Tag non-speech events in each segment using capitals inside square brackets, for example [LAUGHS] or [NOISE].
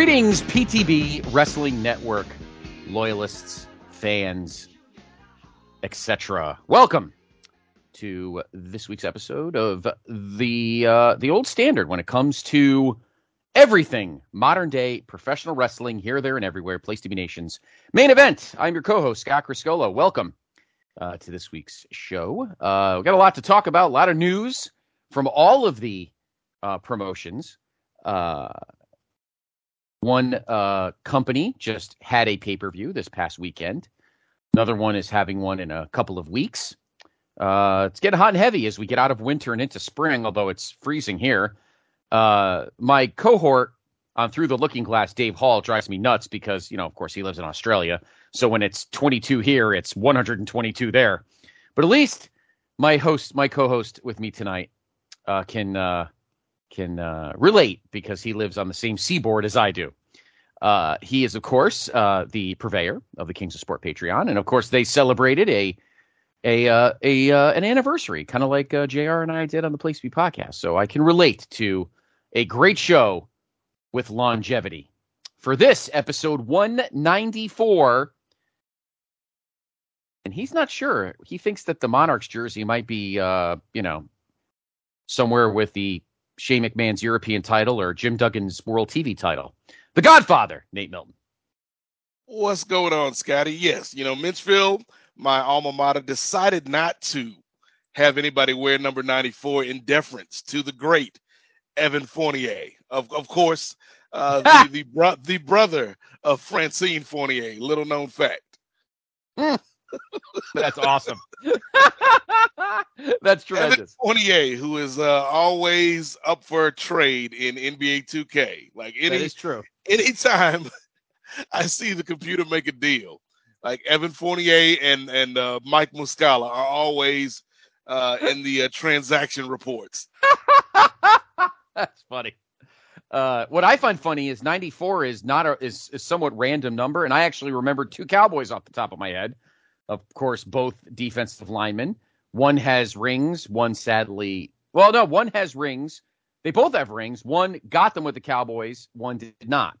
Greetings, PTB Wrestling Network loyalists, fans, etc. Welcome to this week's episode of the uh, the old standard when it comes to everything modern day professional wrestling here, there, and everywhere. Place to be nations main event. I'm your co-host Scott Criscuolo. Welcome uh, to this week's show. Uh, we got a lot to talk about. A lot of news from all of the uh, promotions. One uh, company just had a pay per view this past weekend. Another one is having one in a couple of weeks. Uh, it's getting hot and heavy as we get out of winter and into spring, although it's freezing here. Uh, my cohort on Through the Looking Glass, Dave Hall, drives me nuts because, you know, of course, he lives in Australia. So when it's 22 here, it's 122 there. But at least my host, my co host with me tonight, uh, can uh, can uh, relate because he lives on the same seaboard as I do. Uh, he is, of course, uh, the purveyor of the Kings of Sport Patreon, and of course, they celebrated a a uh, a uh, an anniversary, kind of like uh, Jr. and I did on the Place to Be podcast. So I can relate to a great show with longevity. For this episode 194, and he's not sure. He thinks that the Monarchs jersey might be, you know, somewhere with the Shane McMahon's European title or Jim Duggan's World TV title. The Godfather, Nate Milton. What's going on, Scotty? Yes, you know, Minchfield, my alma mater, decided not to have anybody wear number 94 in deference to the great Evan Fournier. Of, of course, uh, [LAUGHS] the, the, bro- the brother of Francine Fournier, little known fact. That's awesome. [LAUGHS] [LAUGHS] That's tremendous. Evan Fournier, who is uh, always up for a trade in NBA 2K. Like any, that is true. Anytime [LAUGHS] I see the computer make a deal, like Evan Fournier and and uh, Mike Muscala are always uh, in the uh, transaction reports. [LAUGHS] That's funny. Uh, what I find funny is 94 is not a is, is somewhat random number, and I actually remember two Cowboys off the top of my head. Of course, both defensive linemen. One has rings. One sadly, well, no, one has rings. They both have rings. One got them with the Cowboys. One did not.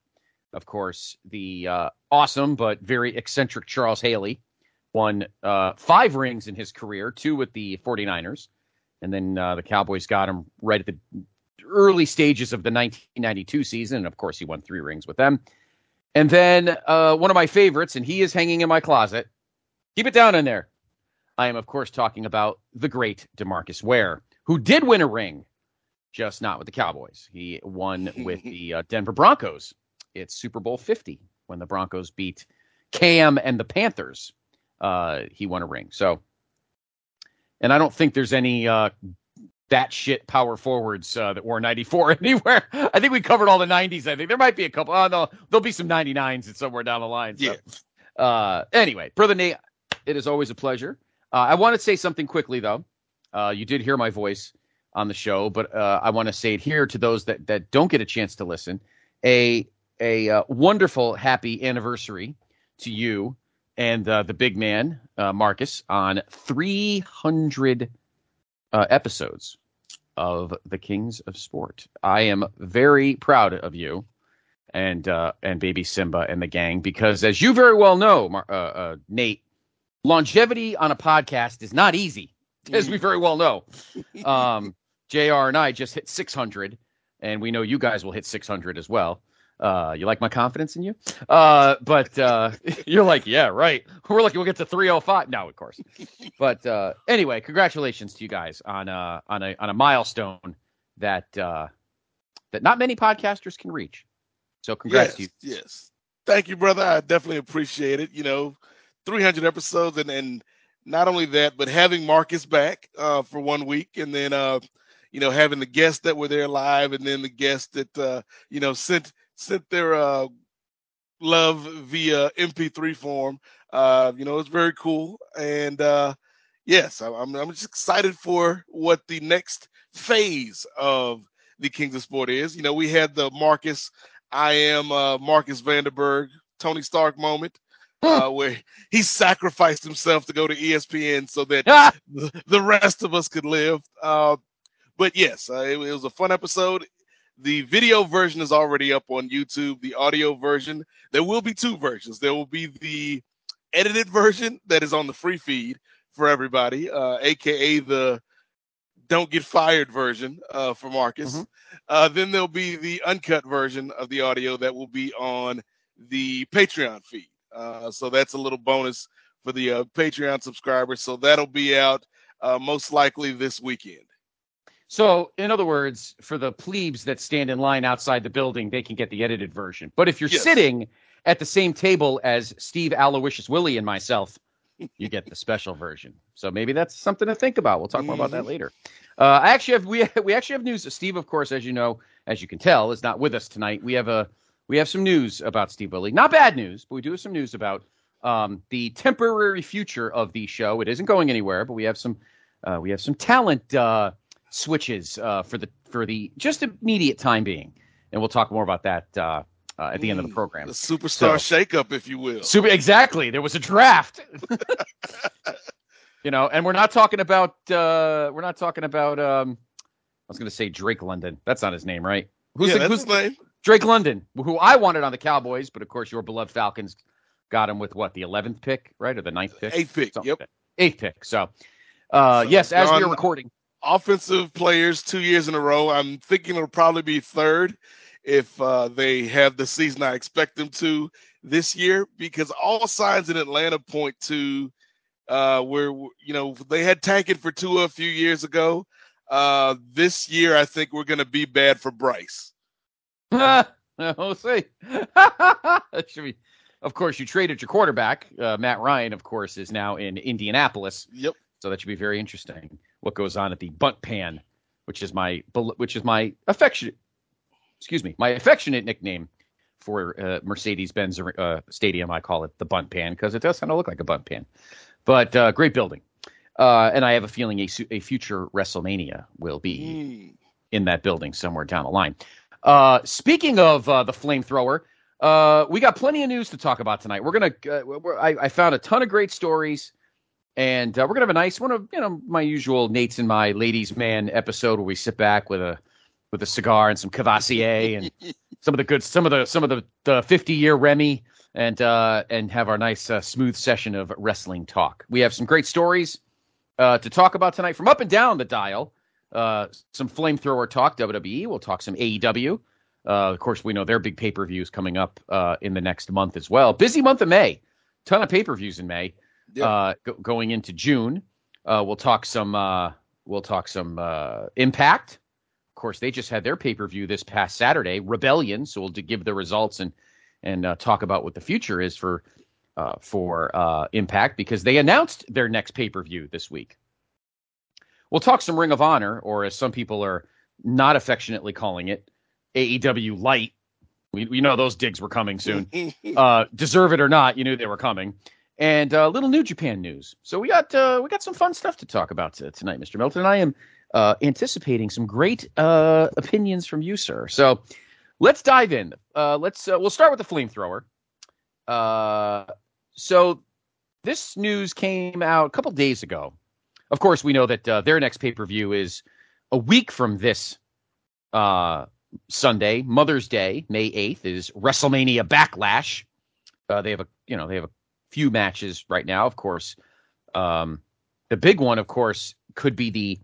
Of course, the uh, awesome but very eccentric Charles Haley won uh, five rings in his career, two with the 49ers. And then uh, the Cowboys got him right at the early stages of the 1992 season. And of course, he won three rings with them. And then uh, one of my favorites, and he is hanging in my closet. Keep it down in there. I am, of course, talking about the great Demarcus Ware, who did win a ring, just not with the Cowboys. He won [LAUGHS] with the uh, Denver Broncos. It's Super Bowl 50 when the Broncos beat Cam and the Panthers. Uh, he won a ring. So, and I don't think there's any uh, that shit power forwards uh, that wore 94 [LAUGHS] anywhere. I think we covered all the 90s. I think there might be a couple. Oh, no, there'll be some 99s somewhere down the line. So. Yeah. Uh, anyway, brother Nate, it is always a pleasure. Uh, I want to say something quickly, though. Uh, you did hear my voice on the show, but uh, I want to say it here to those that, that don't get a chance to listen. A a uh, wonderful happy anniversary to you and uh, the big man uh, Marcus on 300 episodes of the Kings of Sport. I am very proud of you and and baby Simba and the gang because, as you very well know, Nate longevity on a podcast is not easy, [LAUGHS] as we very well know. [LAUGHS] Um, JR and I just hit 600, and we know you guys will hit 600 as well. Uh, you like my confidence in you? Uh, but uh, [LAUGHS] you're like, yeah, right. We're lucky we'll get to 305. No, of course. But uh, anyway, congratulations to you guys on a on a on a milestone that uh, that not many podcasters can reach. So congrats yes, to you. Yes. Thank you, brother. I definitely appreciate it. You know, 300 episodes, and and not only that, but having Marcus back uh, for one week, and then uh, you know having the guests that were there live, and then the guests that uh, you know sent sent their uh, love via MP3 form. Uh, you know, it's very cool. And uh, yes, I'm, I'm just excited for what the next phase of the Kings of Sport is. You know, we had the Marcus, I am uh, Marcus Vanderberg, Tony Stark moment. Uh, where he sacrificed himself to go to ESPN so that the, the rest of us could live. Uh, but yes, uh, it, it was a fun episode. The video version is already up on YouTube. The audio version, there will be two versions. There will be the edited version that is on the free feed for everybody, uh, aka the don't get fired version uh, for Marcus. Mm-hmm. Uh, then there'll be the uncut version of the audio that will be on the Patreon feed. Uh, so that's a little bonus for the uh, Patreon subscribers. So that'll be out uh, most likely this weekend. So, in other words, for the plebes that stand in line outside the building, they can get the edited version. But if you're Yes. sitting at the same table as Steve Aloysius Willie and myself, you get the special version. So maybe that's something to think about. We'll talk more about that Mhm. later. Uh, I actually have we [LAUGHS] we actually have news. Steve, of course, as you know, as you can tell, is not with us tonight. We have a we have some news about Steve Willie. Not bad news, but we do have some news about um, the temporary future of the show. It isn't going anywhere, but we have some uh, we have some talent uh, switches uh, for the for the just immediate time being, and we'll talk more about that uh, uh, at the end of the Mm, program. The superstar So- shakeup, if you will. Super, exactly. There was a draft. [LAUGHS] you know, and we're not talking about uh we're not talking about um I was going to say Drake London. That's not his name, right? Who's yeah, the, that's who's his name. Drake London, who I wanted on the Cowboys, but of course your beloved Falcons got him with what, the 11th pick, right? Or the ninth pick? Eighth pick. Something Yep. like. Eighth pick. So, uh So, yes, as we are recording. offensive players two years in a row. I'm thinking it'll probably be third if uh, they have the season I expect them to this year, because all signs in Atlanta point to uh, where you know they had tanking for Tua a few years ago. Uh, this year, I think we're going to be bad for Bryce. [LAUGHS] we'll see. [LAUGHS] that should be. Of course, you traded your quarterback. Uh, Matt Ryan, of course, is now in Indianapolis. Yep. So that should be very interesting. What goes on at the bundt pan, which is my which is my affectionate, excuse me, my affectionate nickname for uh, Mercedes-Benz uh, Stadium. I call it the bundt pan because it does kind of look like a bundt pan. But uh, great building, uh, and I have a feeling a, a future WrestleMania will be Mm. in that building somewhere down the line. Uh, speaking of uh, the flamethrower, uh, we got plenty of news to talk about tonight. We're gonna. Uh, we're, I, I found a ton of great stories, and uh, we're gonna have a nice one of you know my usual Nate's and my ladies man episode where we sit back with a with a cigar and some Courvoisier and [LAUGHS] some of the good some of the some of the the 50 year Remy and uh and have our nice uh, smooth session of wrestling talk. We have some great stories uh to talk about tonight from up and down the dial. Uh some flamethrower talk WWE, we'll talk some AEW. Uh of course we know their big pay-per-views coming up uh in the next month as well. Busy month of May. Ton of pay-per-views in May. Yeah. Uh go- going into June. Uh we'll talk some uh we'll talk some uh Impact of course, they just had their pay per view this past Saturday, Rebellion. So we'll give the results and and uh, talk about what the future is for uh, for uh, Impact because they announced their next pay per view this week. We'll talk some Ring of Honor, or as some people are not affectionately calling it, AEW Light. We, we know those digs were coming soon. [LAUGHS] uh, deserve it or not, you knew they were coming. And a uh, little New Japan news. So we got uh, we got some fun stuff to talk about tonight, Mr. Milton. I am uh, anticipating some great uh, opinions from you, sir. So let's dive in. Uh, let's uh, we'll start with the flamethrower. Uh, so this news came out a couple days ago. Of course, we know that uh, their next pay per view is a week from this uh, Sunday, Mother's Day, May eighth, is WrestleMania Backlash. Uh, they have a you know they have a few matches right now. Of course, um, the big one, of course, could be the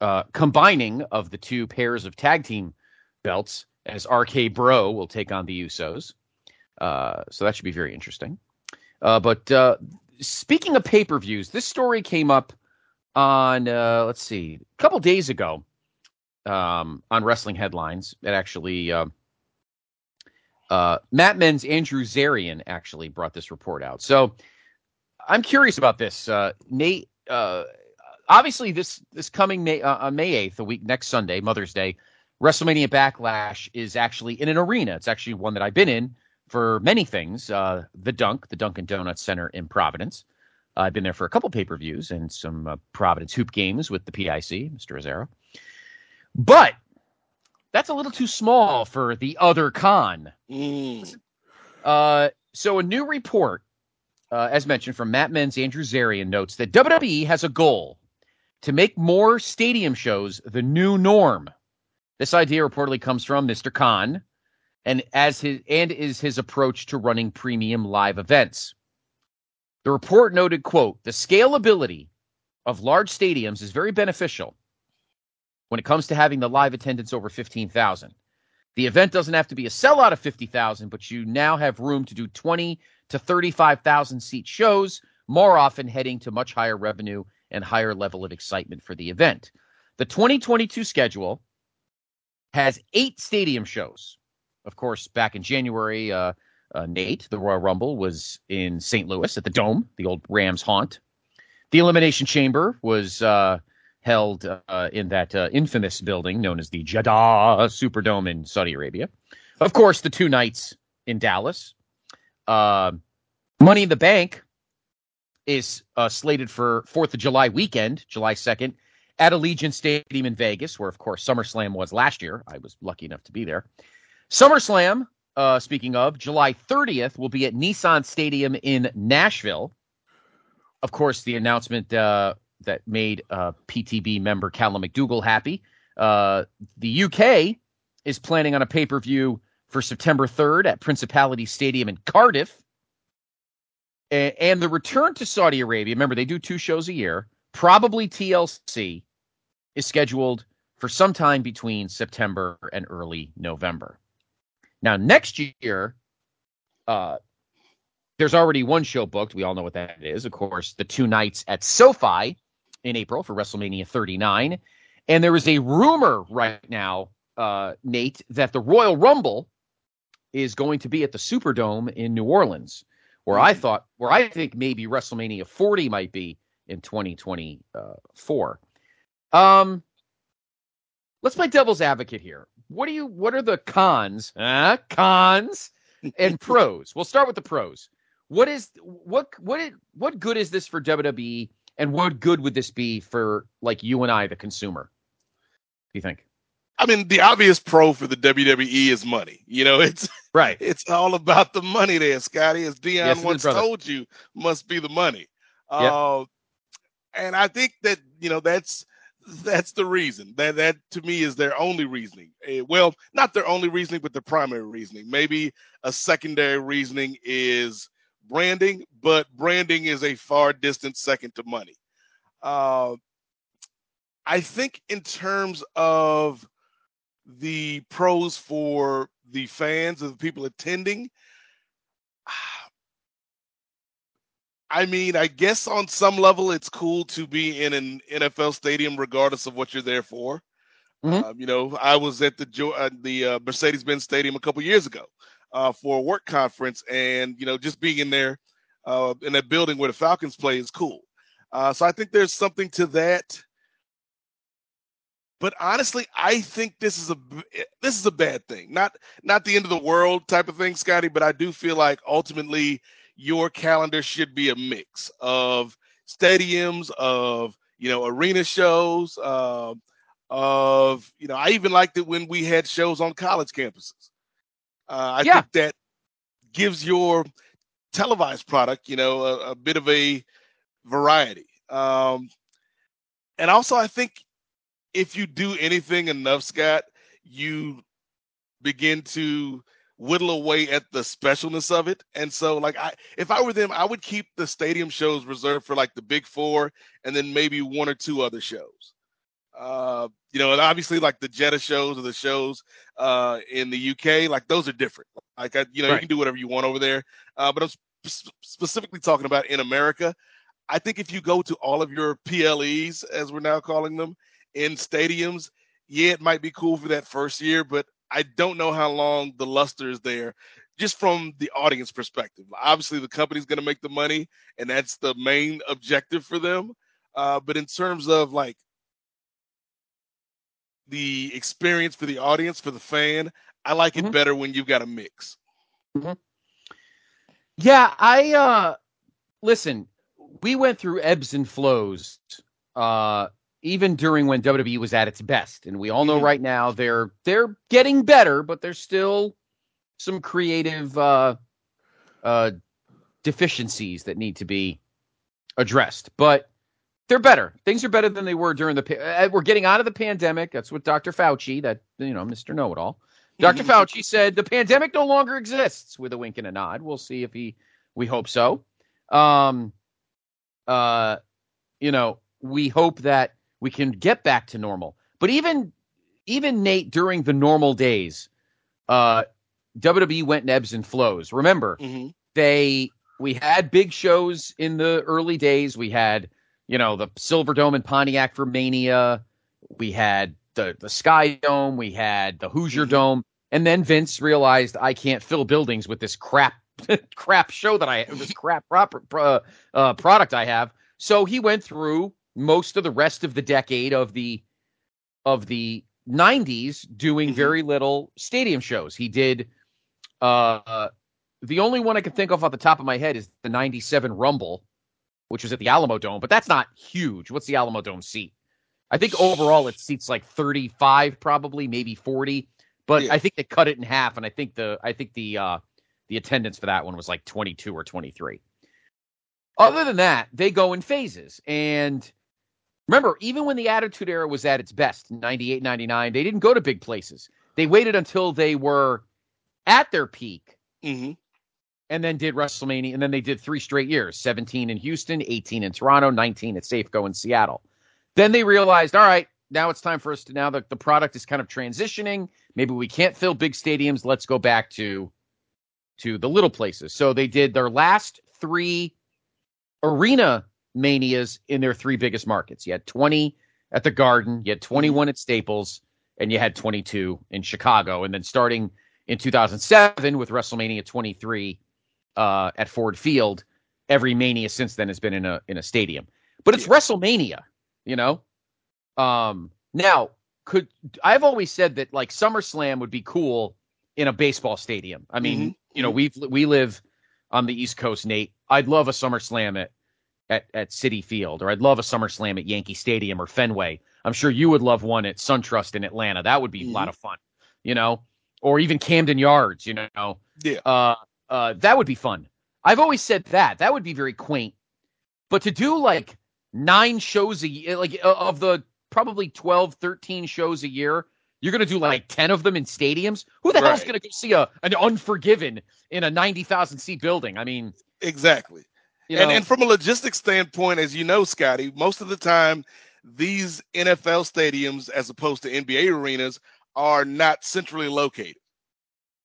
uh, combining of the two pairs of tag team belts as RK Bro will take on the Usos. Uh, so that should be very interesting. Uh, but speaking of pay per views, this story came up on uh, let's see, a couple days ago um, on Wrestling Headlines. It actually. Uh, uh, Mat Men's Andrew Zarian actually brought this report out. So I'm curious about this. Uh, Nate, uh, obviously this this coming May uh, May 8th, a week next Sunday, Mother's Day, WrestleMania Backlash is actually in an arena. It's actually one that I've been in for many things. Uh, the Dunk, the Dunkin' Donuts Center in Providence. I've been there for a couple pay per views and some uh, Providence hoop games with the PIC, Mr. Azaro. But that's a little too small for the other Khan. Mm. Uh, so a new report, uh, as mentioned from Mat Men's Andrew Zarian, notes that WWE has a goal to make more stadium shows the new norm. This idea reportedly comes from Mr. Khan, and as his and is his approach to running premium live events. The report noted, quote, the scalability of large stadiums is very beneficial when it comes to having the live attendance over 15,000. The event doesn't have to be a sellout of 50,000, but you now have room to do 20 to 35,000 seat shows, more often heading to much higher revenue and higher level of excitement for the event. The 2022 schedule has eight stadium shows. Of course, back in January, uh, uh, Nate, the Royal Rumble was in St. Louis at the Dome, the old Rams haunt. The Elimination Chamber was uh, held uh, in that uh, infamous building known as the Jeddah Superdome in Saudi Arabia. Of course, the two nights in Dallas. Uh, Money in the Bank is uh, slated for Fourth of July weekend, July second, at Allegiant Stadium in Vegas, where of course SummerSlam was last year. I was lucky enough to be there. SummerSlam, uh, speaking of, July 30th will be at Nissan Stadium in Nashville. Of course, the announcement uh, that made uh, PTB member Callum McDougall happy. Uh, the UK is planning on a pay per view for September 3rd at Principality Stadium in Cardiff. A- and the return to Saudi Arabia, remember, they do two shows a year, probably TLC, is scheduled for sometime between September and early November. Now, next year, uh, there's already one show booked. We all know what that is. Of course, the two nights at SoFi in April for WrestleMania 39. And there is a rumor right now, uh, Nate, that the Royal Rumble is going to be at the Superdome in New Orleans, where I thought, where I think maybe WrestleMania 40 might be in 2024. Um, let's play devil's advocate here. What do you? What are the cons? Uh, cons and [LAUGHS] pros. We'll start with the pros. What is what what what good is this for WWE, and what good would this be for like you and I, the consumer? Do you think? I mean, the obvious pro for the WWE is money. You know, it's Right. [LAUGHS] it's all about the money there, Scotty. As Deion Yes, once told you, must be the money. Yep. Uh, and I think that you know that's that's the reason. That that to me is their only reasoning. Eh, well, not their only reasoning, but their primary reasoning. Maybe a secondary reasoning is branding, but branding is a far distant second to money. Uh, I think in terms of the pros for the fans of the people attending, I mean, I guess on some level it's cool to be in an NFL stadium regardless of what you're there for. Mhm. Um, you know, I was at the uh, the uh, Mercedes-Benz Stadium a couple years ago uh, for a work conference, and you know, just being in there uh, in that building where the Falcons play is cool. Uh, so I think there's something to that. But honestly, I think this is a this is a bad thing. Not not the end of the world type of thing, Scotty. But I do feel like ultimately your calendar should be a mix of stadiums, of you know arena shows, uh, of you know I even liked it when we had shows on college campuses. Uh, I Yeah. think that gives your televised product you know a, a bit of a variety. Um, and also, I think if you do anything enough, Scott, you begin to whittle away at the specialness of it. And so, like, I if I were them, I would keep the stadium shows reserved for like the big four, and then maybe one or two other shows. Uh, you know, and obviously, like the Jeddah shows or the shows uh, in the UK, like those are different. Like, I, you know, Right. you can do whatever you want over there. Uh, but I'm sp- specifically talking about in America. I think if you go to all of your PLEs, as we're now calling them, in stadiums, yeah, it might be cool for that first year, but I don't know how long the luster is there just from the audience perspective. Obviously, the company's going to make the money, and that's the main objective for them. Uh, but in terms of like the experience for the audience, for the fan. I like it Mhm. better when you've got a mix. Yeah, I uh listen, we went through ebbs and flows uh even during when WWE was at its best. And we all know Mhm. right now they're they're getting better, but there's still some creative uh uh deficiencies that need to be addressed. But they're better. Things are better than they were during the pa- uh, we're getting out of the pandemic. That's what Dr. Fauci, that you know, Mr. Know-it-all. Dr. [LAUGHS] Fauci said the pandemic no longer exists with a wink and a nod. We'll see if he we hope so. Um uh you know, we hope that we can get back to normal. But even even Nate during the normal days, uh WWE went in ebbs and flows. Remember, hmm they we had big shows in the early days. We had, you know, the Silver Dome and Pontiac for Mania. We had the the Sky Dome. We had the Hoosier Mhm. Dome. And then Vince realized I can't fill buildings with this crap [LAUGHS] crap show that I this crap proper uh, uh, product I have. So he went through most of the rest of the decade of the of the 90s doing Mhm. very little stadium shows. He did uh the only one I can think of off the top of my head is the 97 Rumble, which was at the Alamo Dome, but that's not huge. What's the Alamo Dome seat? I think overall it seats like 35 probably, maybe 40, but Yeah. I think they cut it in half and I think the I think the uh the attendance for that one was like 22 or 23. Other than that, they go in phases and remember even when the Attitude Era was at its best, 98 99, they didn't go to big places. They waited until they were at their peak hmm and then did WrestleMania, and then they did three straight years 17 in Houston, 18 in Toronto, 19 at Safeco in Seattle. Then they realized, all right, now it's time for us to, now that the product is kind of transitioning. Maybe we can't fill big stadiums. Let's go back to to the little places. So they did their last three arena manias in their three biggest markets. You had 20 at the Garden, you had 21 at Staples, and you had 22 in Chicago. And then starting in 2007 with WrestleMania 23 uh, at Ford Field, every Mania since then has been in a in a stadium. But it's Yeah. WrestleMania, you know. Um, now, could I've always said that like SummerSlam would be cool in a baseball stadium. I mean, Mhm. you know, we we live on the East Coast, Nate. I'd love a SummerSlam at at at Citi Field, or I'd love a SummerSlam at Yankee Stadium or Fenway. I'm sure you would love one at SunTrust in Atlanta. That would be a lot Mhm. of fun, you know, or even Camden Yards, you know. Yeah. Uh, uh, that would be fun. I've always said that. That would be very quaint. But to do like nine shows a year, like uh, of the probably 12, 13 shows a year, you're going to do like 10 of them in stadiums? Who the hell's Right. going to go see a an Unforgiven in a 90,000 seat building? I mean, Exactly. You know, and, and from a logistics standpoint, as you know, Scotty, most of the time these NFL stadiums, as opposed to NBA arenas, are not centrally located.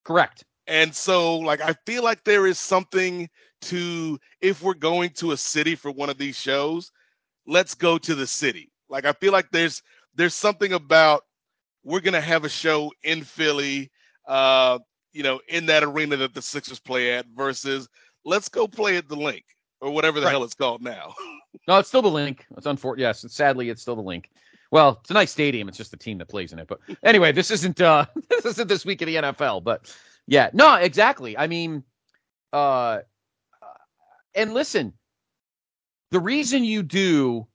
correct. And so, like, I feel like there is something to if we're going to a city for one of these shows, let's go to the city. Like, I feel like there's there's something about we're gonna have a show in Philly, uh, you know, in that arena that the Sixers play at, versus let's go play at the Linc or whatever the Right. hell it's called now. [LAUGHS] No, it's still the Linc. It's unfortunate. Yes, sadly, it's still the Linc. Well, it's a nice stadium. It's just the team that plays in it. But anyway, this isn't uh [LAUGHS] this isn't this week of the NFL. But yeah, no, exactly. I mean, uh, and listen, the reason you do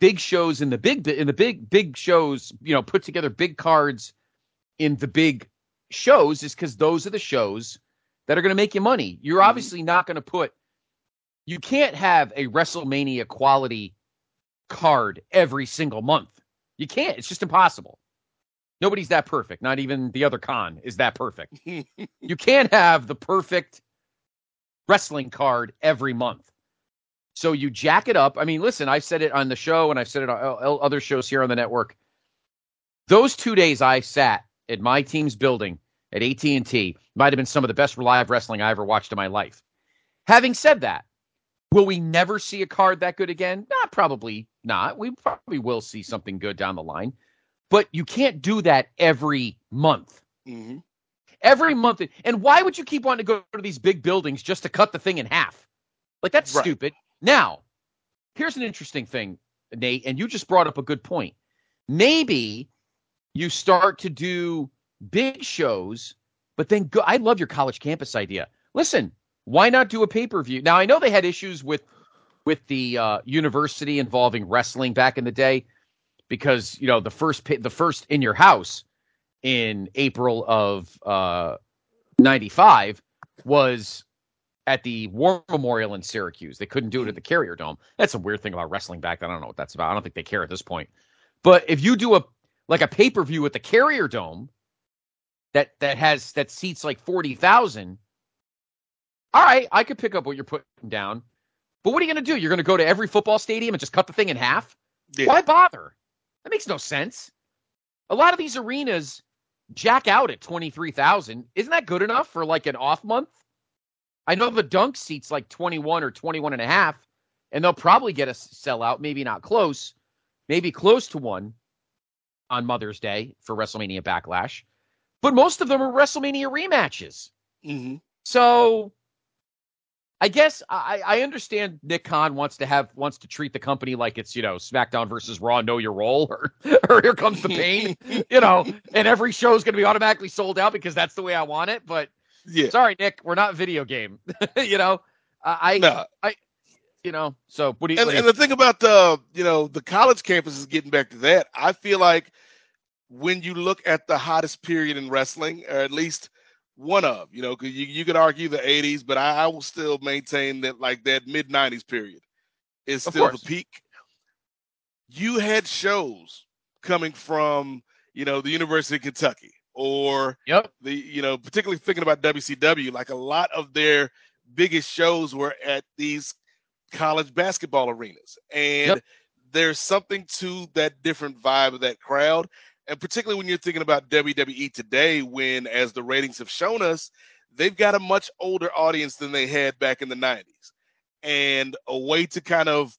big shows in the big in the big big shows, you know, put together big cards in the big shows is because those are the shows that are going to make you money. You're Mhm. obviously not going to put you can't have a WrestleMania quality card every single month. You can't. It's just impossible. Nobody's that perfect. Not even the other Khan is that perfect. [LAUGHS] you can't have the perfect wrestling card every month. So you jack it up. I mean, listen, I've said it on the show and I've said it on other shows here on the network. Those two days I sat at my team's building at AT&T might have been some of the best live wrestling I ever watched in my life. Having said that, will we never see a card that good again? Nah, probably not. We probably will see something good down the line, but you can't do that every month. hmm Every month. And why would you keep wanting to go to these big buildings just to cut the thing in half? Like that's Right. stupid. Now, here's an interesting thing, Nate, and you just brought up a good point. Maybe you start to do big shows, but then go. I love your college campus idea. Listen, why not do a pay per view? Now I know they had issues with with the uh, university involving wrestling back in the day because you know the first the first in your house in April of uh, 95 was at the War Memorial in Syracuse. They couldn't do it at the Carrier Dome. That's a weird thing about wrestling back then. I don't know what that's about. I don't think they care at this point. But if you do a like a pay-per-view at the Carrier Dome that that has that seats like 40,000, all right, I could pick up what you're putting down. But what are you going to do? You're going to go to every football stadium and just cut the thing in half? Yeah. Why bother? That makes no sense. A lot of these arenas jack out at 23,000. Isn't that good enough for like an off month? I know the dunk seats like 21 or 21 and a half, and they'll probably get a sellout, maybe not close, maybe close to one on Mother's Day for WrestleMania Backlash. But most of them are WrestleMania rematches. Mm-hmm. So I guess I, I understand Nick Khan wants to have wants to treat the company like it's you know SmackDown versus Raw, know your role, or [LAUGHS] or here comes the pain, [LAUGHS] you know, and every show is going to be automatically sold out because that's the way I want it. But yeah. sorry, Nick, we're not video game, [LAUGHS] you know. I no. I you know so what do you and, and the thing about the you know the college campus is getting back to that. I feel like when you look at the hottest period in wrestling, or at least one of, you know, because you, you could argue the 80s, but I, I will still maintain that like that mid 90s period is still the peak. You had shows coming from, you know, the University of Kentucky or yep. the, you know, particularly thinking about WCW, like a lot of their biggest shows were at these college basketball arenas. And yep. there's something to that different vibe of that crowd and particularly when you're thinking about WWE today, when as the ratings have shown us, they've got a much older audience than they had back in the 90s. And a way to kind of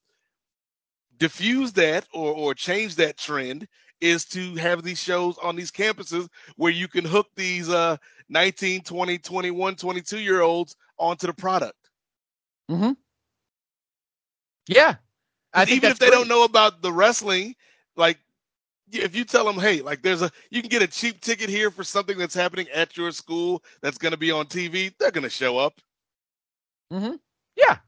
diffuse that or, or change that trend is to have these shows on these campuses where you can hook these uh 19, 20, 21, 22 year olds onto the product. Mm-hmm. Yeah. even if they great. don't know about the wrestling, like if you tell them, hey, like there's a you can get a cheap ticket here for something that's happening at your school that's going to be on TV, they're going to show up. Mm-hmm. Yeah,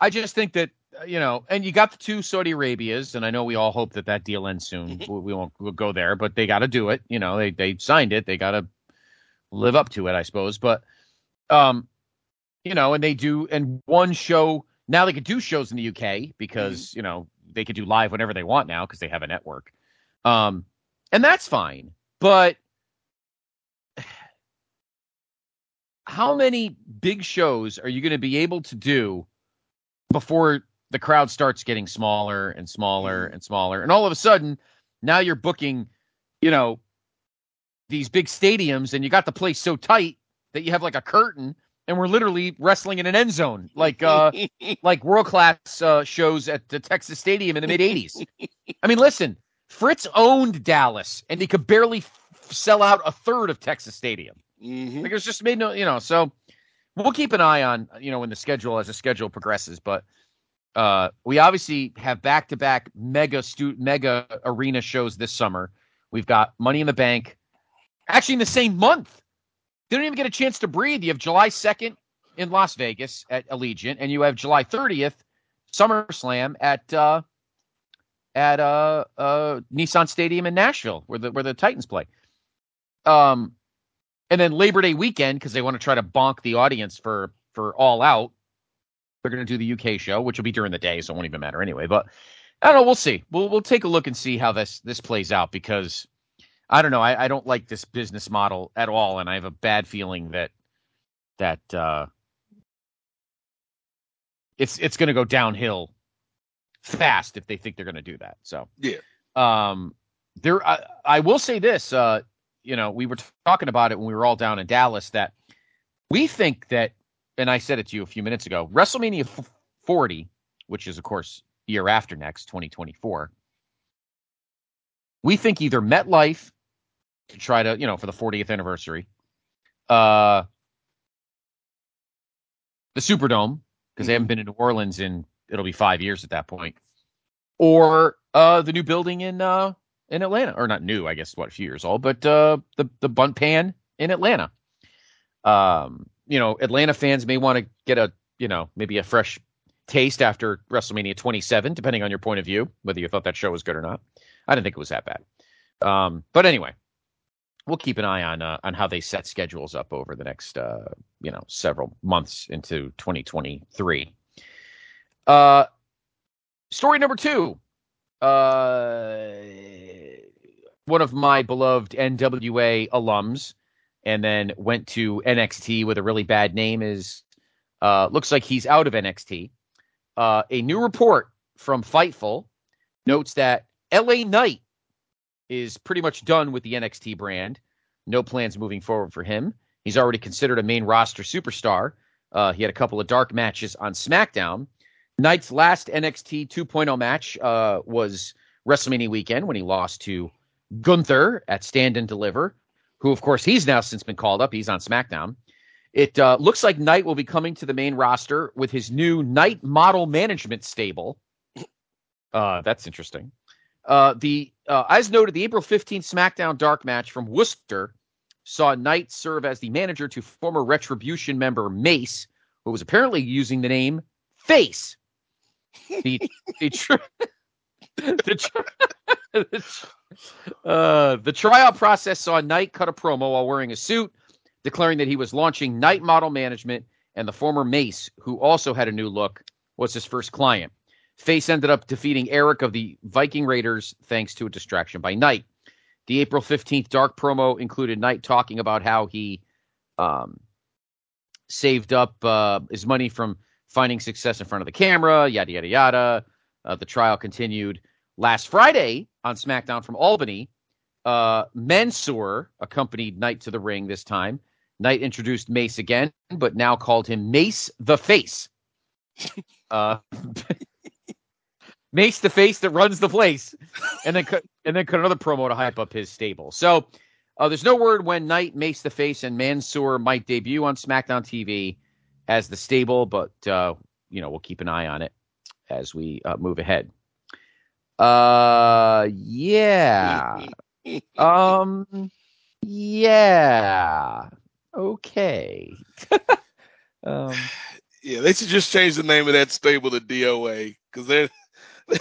I just think that uh, you know, and you got the two Saudi Arabias, and I know we all hope that that deal ends soon. Mm-hmm. we won't we'll go there, but they got to do it. You know, they they signed it, they got to live up to it, I suppose. But um, you know, and they do, and one show now they could do shows in the UK because mm-hmm. you know they could do live whenever they want now because they have a network. Um, and that's fine. But how many big shows are you going to be able to do before the crowd starts getting smaller and smaller mm-hmm. and smaller? And all of a sudden, now you're booking, you know, these big stadiums and you got the place so tight that you have like a curtain and we're literally wrestling in an end zone like uh [LAUGHS] like world class uh, shows at the Texas Stadium in the mid 80s. I mean, listen, Fritz owned Dallas, and he could barely f- sell out a third of Texas Stadium. Mm-hmm. Like it was just made no, you know. So we'll keep an eye on, you know, when the schedule as the schedule progresses. But uh, we obviously have back to back mega stu- mega arena shows this summer. We've got Money in the Bank, actually in the same month. They don't even get a chance to breathe. You have July second in Las Vegas at Allegiant, and you have July thirtieth SummerSlam at uh, at uh, uh, Nissan Stadium in Nashville, where the where the Titans play. Um, and then Labor Day weekend because they want to try to bonk the audience for for All Out. They're going to do the UK show, which will be during the day, so it won't even matter anyway. But I don't know. We'll see. We'll we'll take a look and see how this this plays out because I don't know. I, I don't like this business model at all, and I have a bad feeling that that uh, it's it's going to go downhill fast if they think they're going to do that. So yeah, um, there. I, I will say this. Uh, you know, we were talking about it when we were all down in Dallas that we think that, and I said it to you a few minutes ago. WrestleMania 40, which is of course year after next, 2024. We think either MetLife to try to, you know, for the 40th anniversary, uh, the Superdome because they haven't been in New Orleans in it'll be five years at that point, or uh, the new building in uh, in Atlanta, or not new, I guess, what a few years old, but uh, the the bundt pan in Atlanta. Um, you know, Atlanta fans may want to get a you know maybe a fresh taste after WrestleMania 27, depending on your point of view, whether you thought that show was good or not. I didn't think it was that bad. Um, but anyway, we'll keep an eye on uh, on how they set schedules up over the next uh, you know several months into 2023. Uh, story number two. Uh, one of my beloved NWA alums, and then went to NXT with a really bad name. Is uh, looks like he's out of NXT. Uh, a new report from Fightful notes that LA Knight is pretty much done with the NXT brand. No plans moving forward for him. He's already considered a main roster superstar. Uh, he had a couple of dark matches on SmackDown. Knight's last NXT 2.0 match uh, was WrestleMania weekend when he lost to Gunther at Stand and Deliver, who, of course, he's now since been called up. He's on SmackDown. It uh, looks like Knight will be coming to the main roster with his new Knight Model Management stable. Uh, that's interesting. Uh, the uh, as noted, the April 15th SmackDown Dark match from Worcester saw Knight serve as the manager to former Retribution member Mace, who was apparently using the name Face. The the, [LAUGHS] tri- the, tri- [LAUGHS] uh, the tryout process saw Knight cut a promo while wearing a suit, declaring that he was launching Knight Model Management, and the former Mace, who also had a new look, was his first client. Face ended up defeating Erik of the Viking Raiders thanks to a distraction by Knight. The April 15th dark promo included Knight talking about how he um, saved up uh, his money from finding success in front of the camera, yada, yada, yada. Uh, the trial continued last Friday on SmackDown from Albany. Uh, Mansoor accompanied Knight to the ring this time. Knight introduced Mace again, but now called him Mace the Face. [LAUGHS] uh, Mace the face that runs the place, and then cut, and then cut another promo to hype up his stable. So uh, there's no word when Knight, Mace the face, and Mansoor might debut on SmackDown TV as the stable, but uh, you know we'll keep an eye on it as we uh, move ahead. Uh, yeah, [LAUGHS] um, yeah, okay. [LAUGHS] um, yeah, they should just change the name of that stable to DOA because [LAUGHS] they're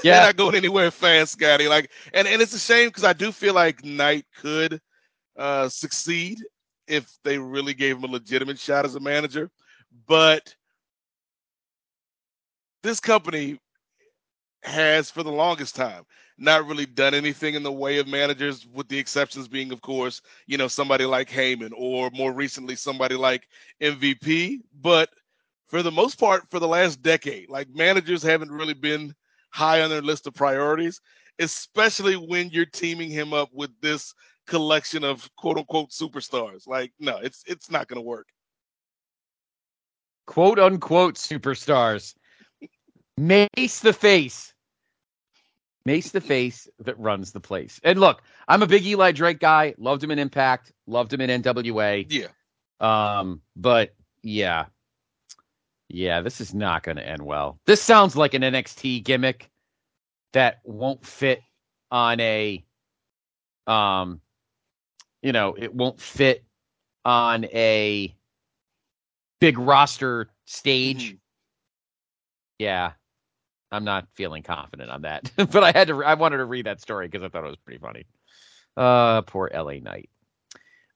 Yeah. They're not going anywhere fast, Scotty. Like, and, and it's a shame because I do feel like Knight could uh, succeed if they really gave him a legitimate shot as a manager. But this company has, for the longest time, not really done anything in the way of managers, with the exceptions being, of course, you know, somebody like Heyman or more recently somebody like MVP. But for the most part, for the last decade, like managers haven't really been high on their list of priorities, especially when you're teaming him up with this collection of quote unquote superstars. Like, no, it's it's not gonna work. Quote unquote superstars. Mace the face. Mace the face that runs the place. And look, I'm a big Eli Drake guy. Loved him in Impact. Loved him in NWA. Yeah. Um, but yeah, yeah, this is not going to end well. This sounds like an NXT gimmick that won't fit on a um you know, it won't fit on a big roster stage. Mm-hmm. Yeah. I'm not feeling confident on that. [LAUGHS] but I had to I wanted to read that story because I thought it was pretty funny. Uh poor LA Knight.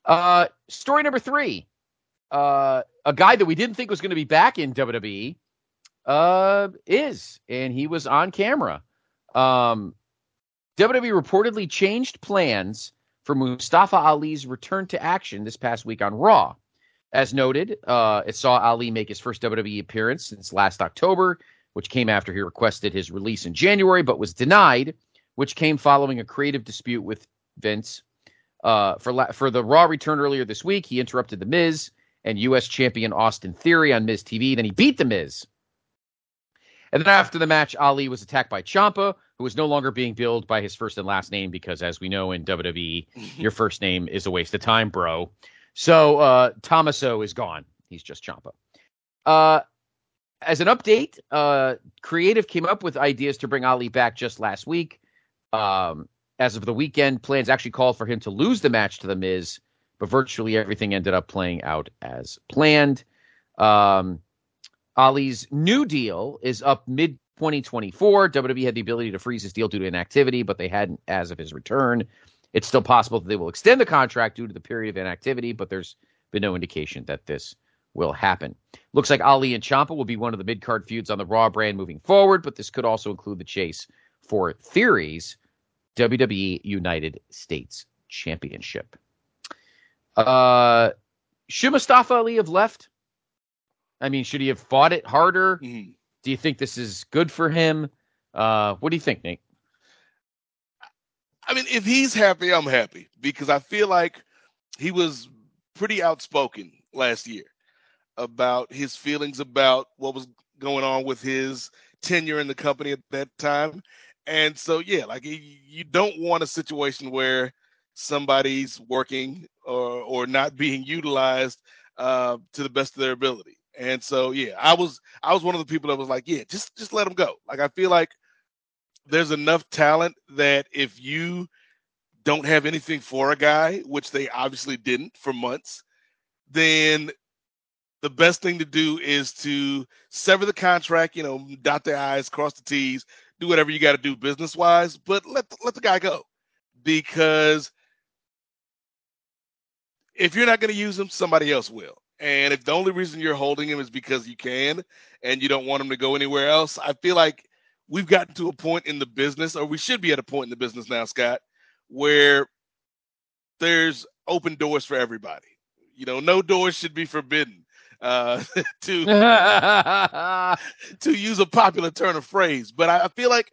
Uh story number 3 uh, a guy that we didn't think was going to be back in WWE uh, is, and he was on camera. Um, WWE reportedly changed plans for Mustafa Ali's return to action this past week on Raw. As noted, uh, it saw Ali make his first WWE appearance since last October, which came after he requested his release in January, but was denied, which came following a creative dispute with Vince. Uh, for la- for the Raw return earlier this week, he interrupted the Miz and U.S. champion Austin Theory on Miz TV. Then he beat The Miz. And then after the match, Ali was attacked by Ciampa, who was no longer being billed by his first and last name because, as we know in WWE, [LAUGHS] your first name is a waste of time, bro. So uh, Tommaso is gone. He's just Ciampa. Uh, as an update, uh, Creative came up with ideas to bring Ali back just last week. Um, as of the weekend, plans actually called for him to lose the match to The Miz, but virtually everything ended up playing out as planned. Um, Ali's new deal is up mid 2024. WWE had the ability to freeze his deal due to inactivity, but they hadn't as of his return. It's still possible that they will extend the contract due to the period of inactivity, but there's been no indication that this will happen. Looks like Ali and Ciampa will be one of the mid card feuds on the Raw brand moving forward, but this could also include the chase for Theory's WWE United States Championship. Uh, should Mustafa Ali have left? I mean, should he have fought it harder? Mm-hmm. Do you think this is good for him? Uh, what do you think, Nate? I mean, if he's happy, I'm happy because I feel like he was pretty outspoken last year about his feelings about what was going on with his tenure in the company at that time. And so, yeah, like you don't want a situation where somebody's working or or not being utilized uh, to the best of their ability. And so, yeah, I was I was one of the people that was like, yeah, just just let him go. Like I feel like there's enough talent that if you don't have anything for a guy, which they obviously didn't for months, then the best thing to do is to sever the contract, you know, dot the I's, cross the T's, do whatever you got to do business wise, but let, let the guy go. Because if you're not going to use him, somebody else will. And if the only reason you're holding him is because you can and you don't want him to go anywhere else, I feel like we've gotten to a point in the business, or we should be at a point in the business now, Scott, where there's open doors for everybody. You know, no doors should be forbidden. Uh, [LAUGHS] to to use a popular turn of phrase, but I, I feel like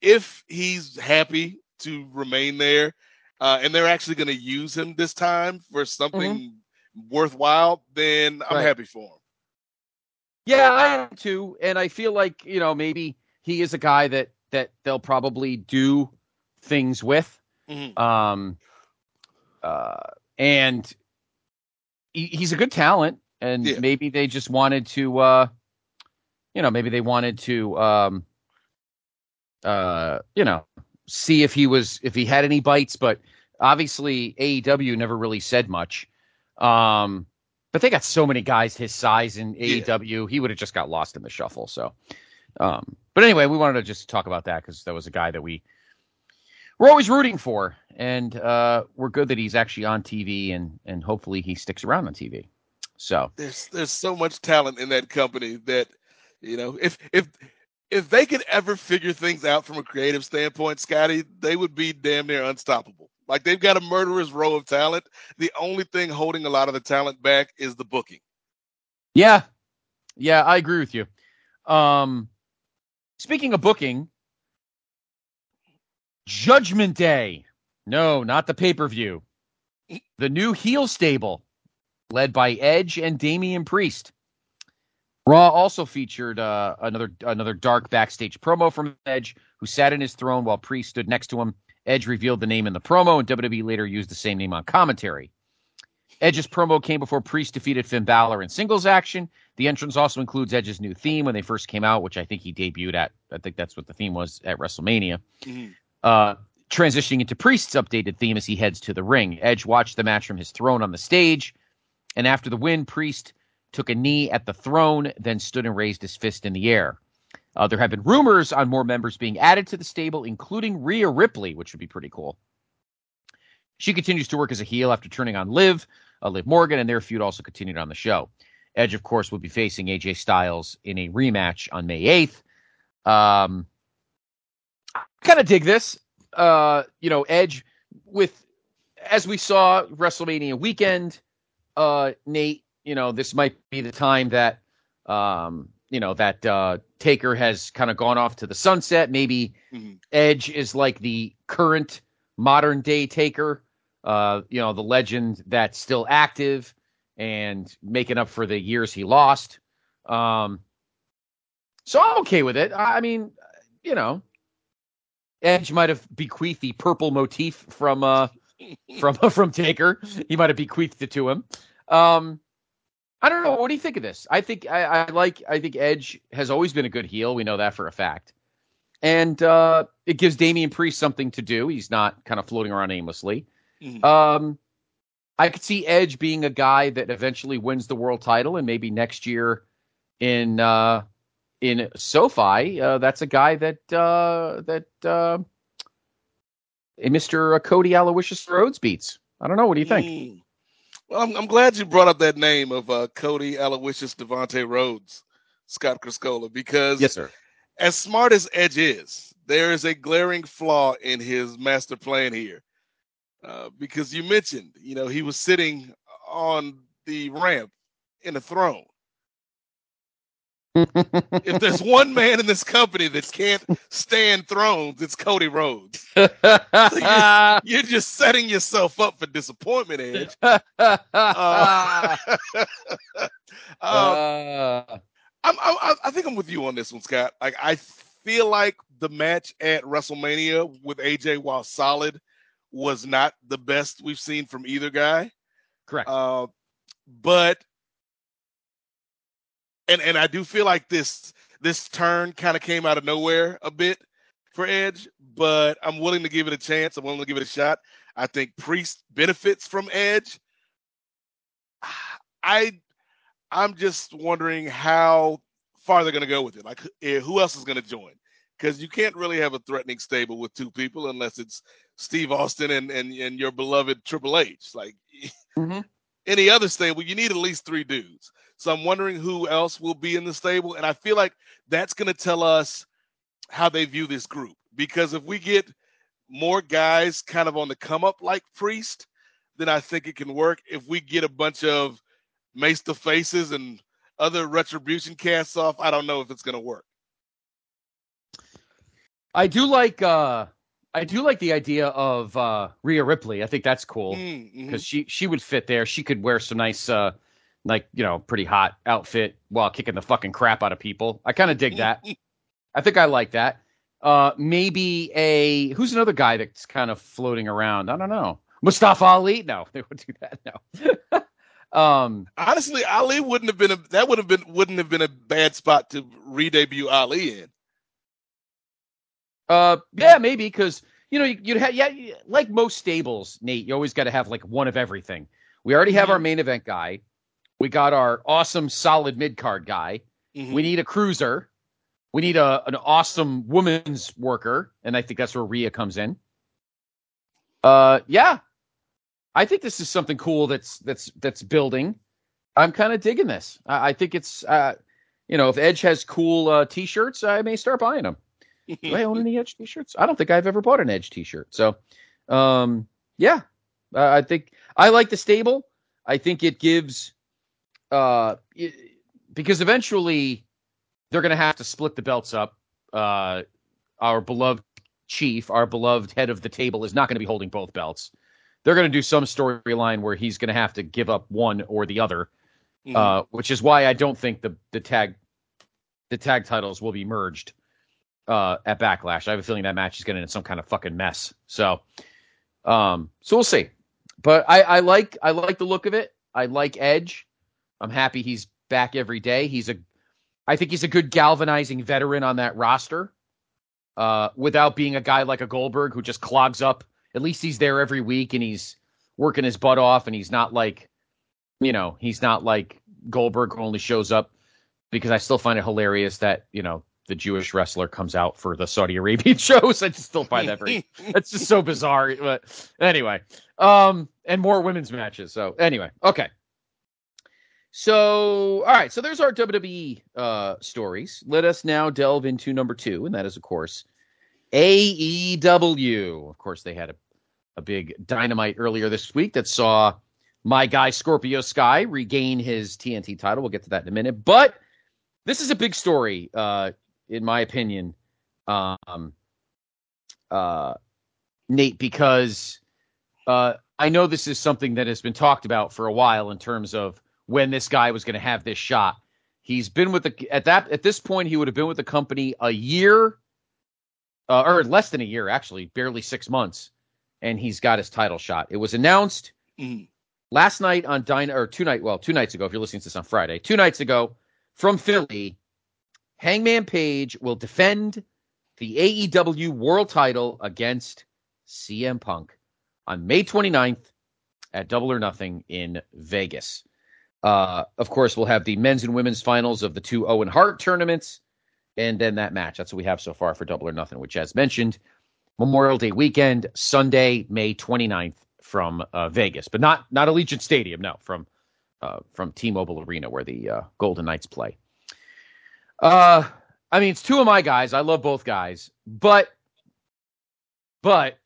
if he's happy to remain there, uh, and they're actually going to use him this time for something mm-hmm. worthwhile, then I'm right. happy for him. Yeah, I am too, and I feel like you know maybe he is a guy that that they'll probably do things with. Mm-hmm. Um, uh, and he, he's a good talent, and yeah. maybe they just wanted to, uh, you know, maybe they wanted to, um, uh, you know, see if he was if he had any bites, but obviously AEW never really said much. Um, but they got so many guys his size in AEW, yeah. he would have just got lost in the shuffle. So, um, but anyway, we wanted to just talk about that because that was a guy that we we're always rooting for, and uh, we're good that he's actually on TV, and and hopefully he sticks around on TV. So there's there's so much talent in that company that you know if if if they could ever figure things out from a creative standpoint, Scotty, they would be damn near unstoppable. Like they've got a murderous row of talent. The only thing holding a lot of the talent back is the booking. Yeah. Yeah, I agree with you. Um speaking of booking, Judgment Day. No, not the pay-per-view. The new heel stable led by Edge and Damian Priest. Raw also featured uh, another another dark backstage promo from Edge, who sat in his throne while Priest stood next to him. Edge revealed the name in the promo, and WWE later used the same name on commentary. Edge's promo came before Priest defeated Finn Balor in singles action. The entrance also includes Edge's new theme when they first came out, which I think he debuted at. I think that's what the theme was at WrestleMania. Mm-hmm. Uh, transitioning into Priest's updated theme as he heads to the ring. Edge watched the match from his throne on the stage, and after the win, Priest took a knee at the throne, then stood and raised his fist in the air. Uh, there have been rumors on more members being added to the stable, including Rhea Ripley, which would be pretty cool. She continues to work as a heel after turning on Liv, uh, Liv Morgan, and their feud also continued on the show. Edge, of course, will be facing AJ Styles in a rematch on May 8th. Um, kind of dig this. Uh, you know, Edge with, as we saw WrestleMania weekend, uh, Nate, you know, this might be the time that, um, you know, that uh, Taker has kind of gone off to the sunset. Maybe mm-hmm. Edge is like the current modern day Taker, uh, you know, the legend that's still active and making up for the years he lost. Um, so I'm okay with it. I mean, you know, Edge might have bequeathed the purple motif from uh [LAUGHS] from [LAUGHS] from Taker. He might have bequeathed it to him. Um, I don't know. What do you think of this? I think I, I like. I think Edge has always been a good heel. We know that for a fact. and uh, it gives Damian Priest something to do. He's not kind of floating around aimlessly. Mhm. Um, I could see Edge being a guy that eventually wins the world title, and maybe next year in uh, in SoFi, uh, that's a guy that uh, that uh, Mr. Cody Aloysius Rhodes beats. I don't know. What do you think? Mm. Well, I'm, I'm glad you brought up that name of uh, Cody Aloysius Devontae Rhodes, Scott Criscola, because Yes, sir. as smart as Edge is, there is a glaring flaw in his master plan here. Uh, because you mentioned, you know, he was sitting on the ramp in a throne. If there's [LAUGHS] one man in this company that can't stand thrones, it's Cody Rhodes. [LAUGHS] You're just setting yourself up for disappointment, Edge. [LAUGHS] Uh, Uh, I'm, I'm, I think I'm with you on this one, Scott. Like, I feel like the match at WrestleMania with AJ, while solid, was not the best we've seen from either guy. correct. Uh, but and and I do feel like this this turn kind of came out of nowhere a bit for Edge, but I'm willing to give it a chance. I'm willing to give it a shot. I think Priest benefits from Edge. [SIGHS] I I'm just wondering how far they're going to go with it. Like eh, who else is going to join? Because you can't really have a threatening stable with two people unless it's Steve Austin and and, and your beloved Triple H. Like [LAUGHS] Mhm. any other stable, you need at least three dudes. So I'm wondering who else will be in the stable, and I feel like that's going to tell us how they view this group. Because if we get more guys kind of on the come up like Priest, then I think it can work. If we get a bunch of Mace the Faces and other retribution casts off, I don't know if it's going to work. I do like uh I do like the idea of uh Rhea Ripley. I think that's cool Mm, mhm. because she she would fit there. She could wear some nice uh like you know pretty hot outfit while kicking the fucking crap out of people. I kind of dig that. [LAUGHS] I think I like that. Uh maybe a who's another guy that's kind of floating around. I don't know. Mustafa Ali? No, [LAUGHS] they would do that. No. [LAUGHS] um Honestly, Ali wouldn't have been a that would have been wouldn't have been a bad spot to re-debut Ali in. Uh, yeah, maybe because you know you, you'd have yeah, like most stables, Nate. You always got to have like one of everything. We already have our main event guy. We got our awesome, solid mid card guy. Mhm. We need a cruiser. We need a an awesome women's worker, and I think that's where Rhea comes in. Uh, yeah, I think this is something cool that's that's that's building. I'm kind of digging this. I, I think it's uh, you know, if Edge has cool uh, t-shirts, I may start buying them. [LAUGHS] Do I own any Edge t-shirts? I don't think I've ever bought an Edge t-shirt. So, um, yeah, uh, I think I like the stable. I think it gives, uh, it, because eventually they're going to have to split the belts up. Uh, our beloved chief, our beloved head of the table, is not going to be holding both belts. They're going to do some storyline where he's going to have to give up one or the other, Mhm. uh, which is why I don't think the the tag the tag titles will be merged uh, at Backlash. I have a feeling that match is getting in some kind of fucking mess. So, um, so we'll see. But I, I like I like the look of it. I like Edge. I'm happy he's back every day. He's a, I think he's a good galvanizing veteran on that roster. Uh, without being a guy like a Goldberg who just clogs up. At least he's there every week and he's working his butt off, and he's not like, you know, he's not like Goldberg who only shows up because I still find it hilarious that you know the Jewish wrestler comes out for the Saudi Arabian [LAUGHS] shows. I just still find that very [LAUGHS] that's just so bizarre. But anyway, um, and more women's matches. So anyway, okay. So all right, so there's our WWE uh, stories. Let us now delve into number two, and that is of course AEW. Of course, they had a, a big dynamite earlier this week that saw my guy Scorpio Sky regain his TNT title. We'll get to that in a minute, but this is a big story, uh, in my opinion, um, uh, Nate, because uh, I know this is something that has been talked about for a while in terms of when this guy was going to have this shot. He's been with the at that at this point he would have been with the company a year, uh, or less than a year actually, barely six months, and he's got his title shot. It was announced Mhm. last night on Dyna or two night well two nights ago if you're listening to this on Friday two nights ago from Philly, Hangman Page will defend the AEW World Title against CM Punk on May 29th at Double or Nothing in Vegas. Uh, of course, we'll have the men's and women's finals of the two Owen Hart tournaments, and then that match. That's what we have so far for Double or Nothing, which, as mentioned, Memorial Day weekend, Sunday, May 29th from uh, Vegas, but not not Allegiant Stadium, no, from uh, from T-Mobile Arena where the uh, Golden Knights play. Uh, I mean, it's two of my guys. I love both guys, but but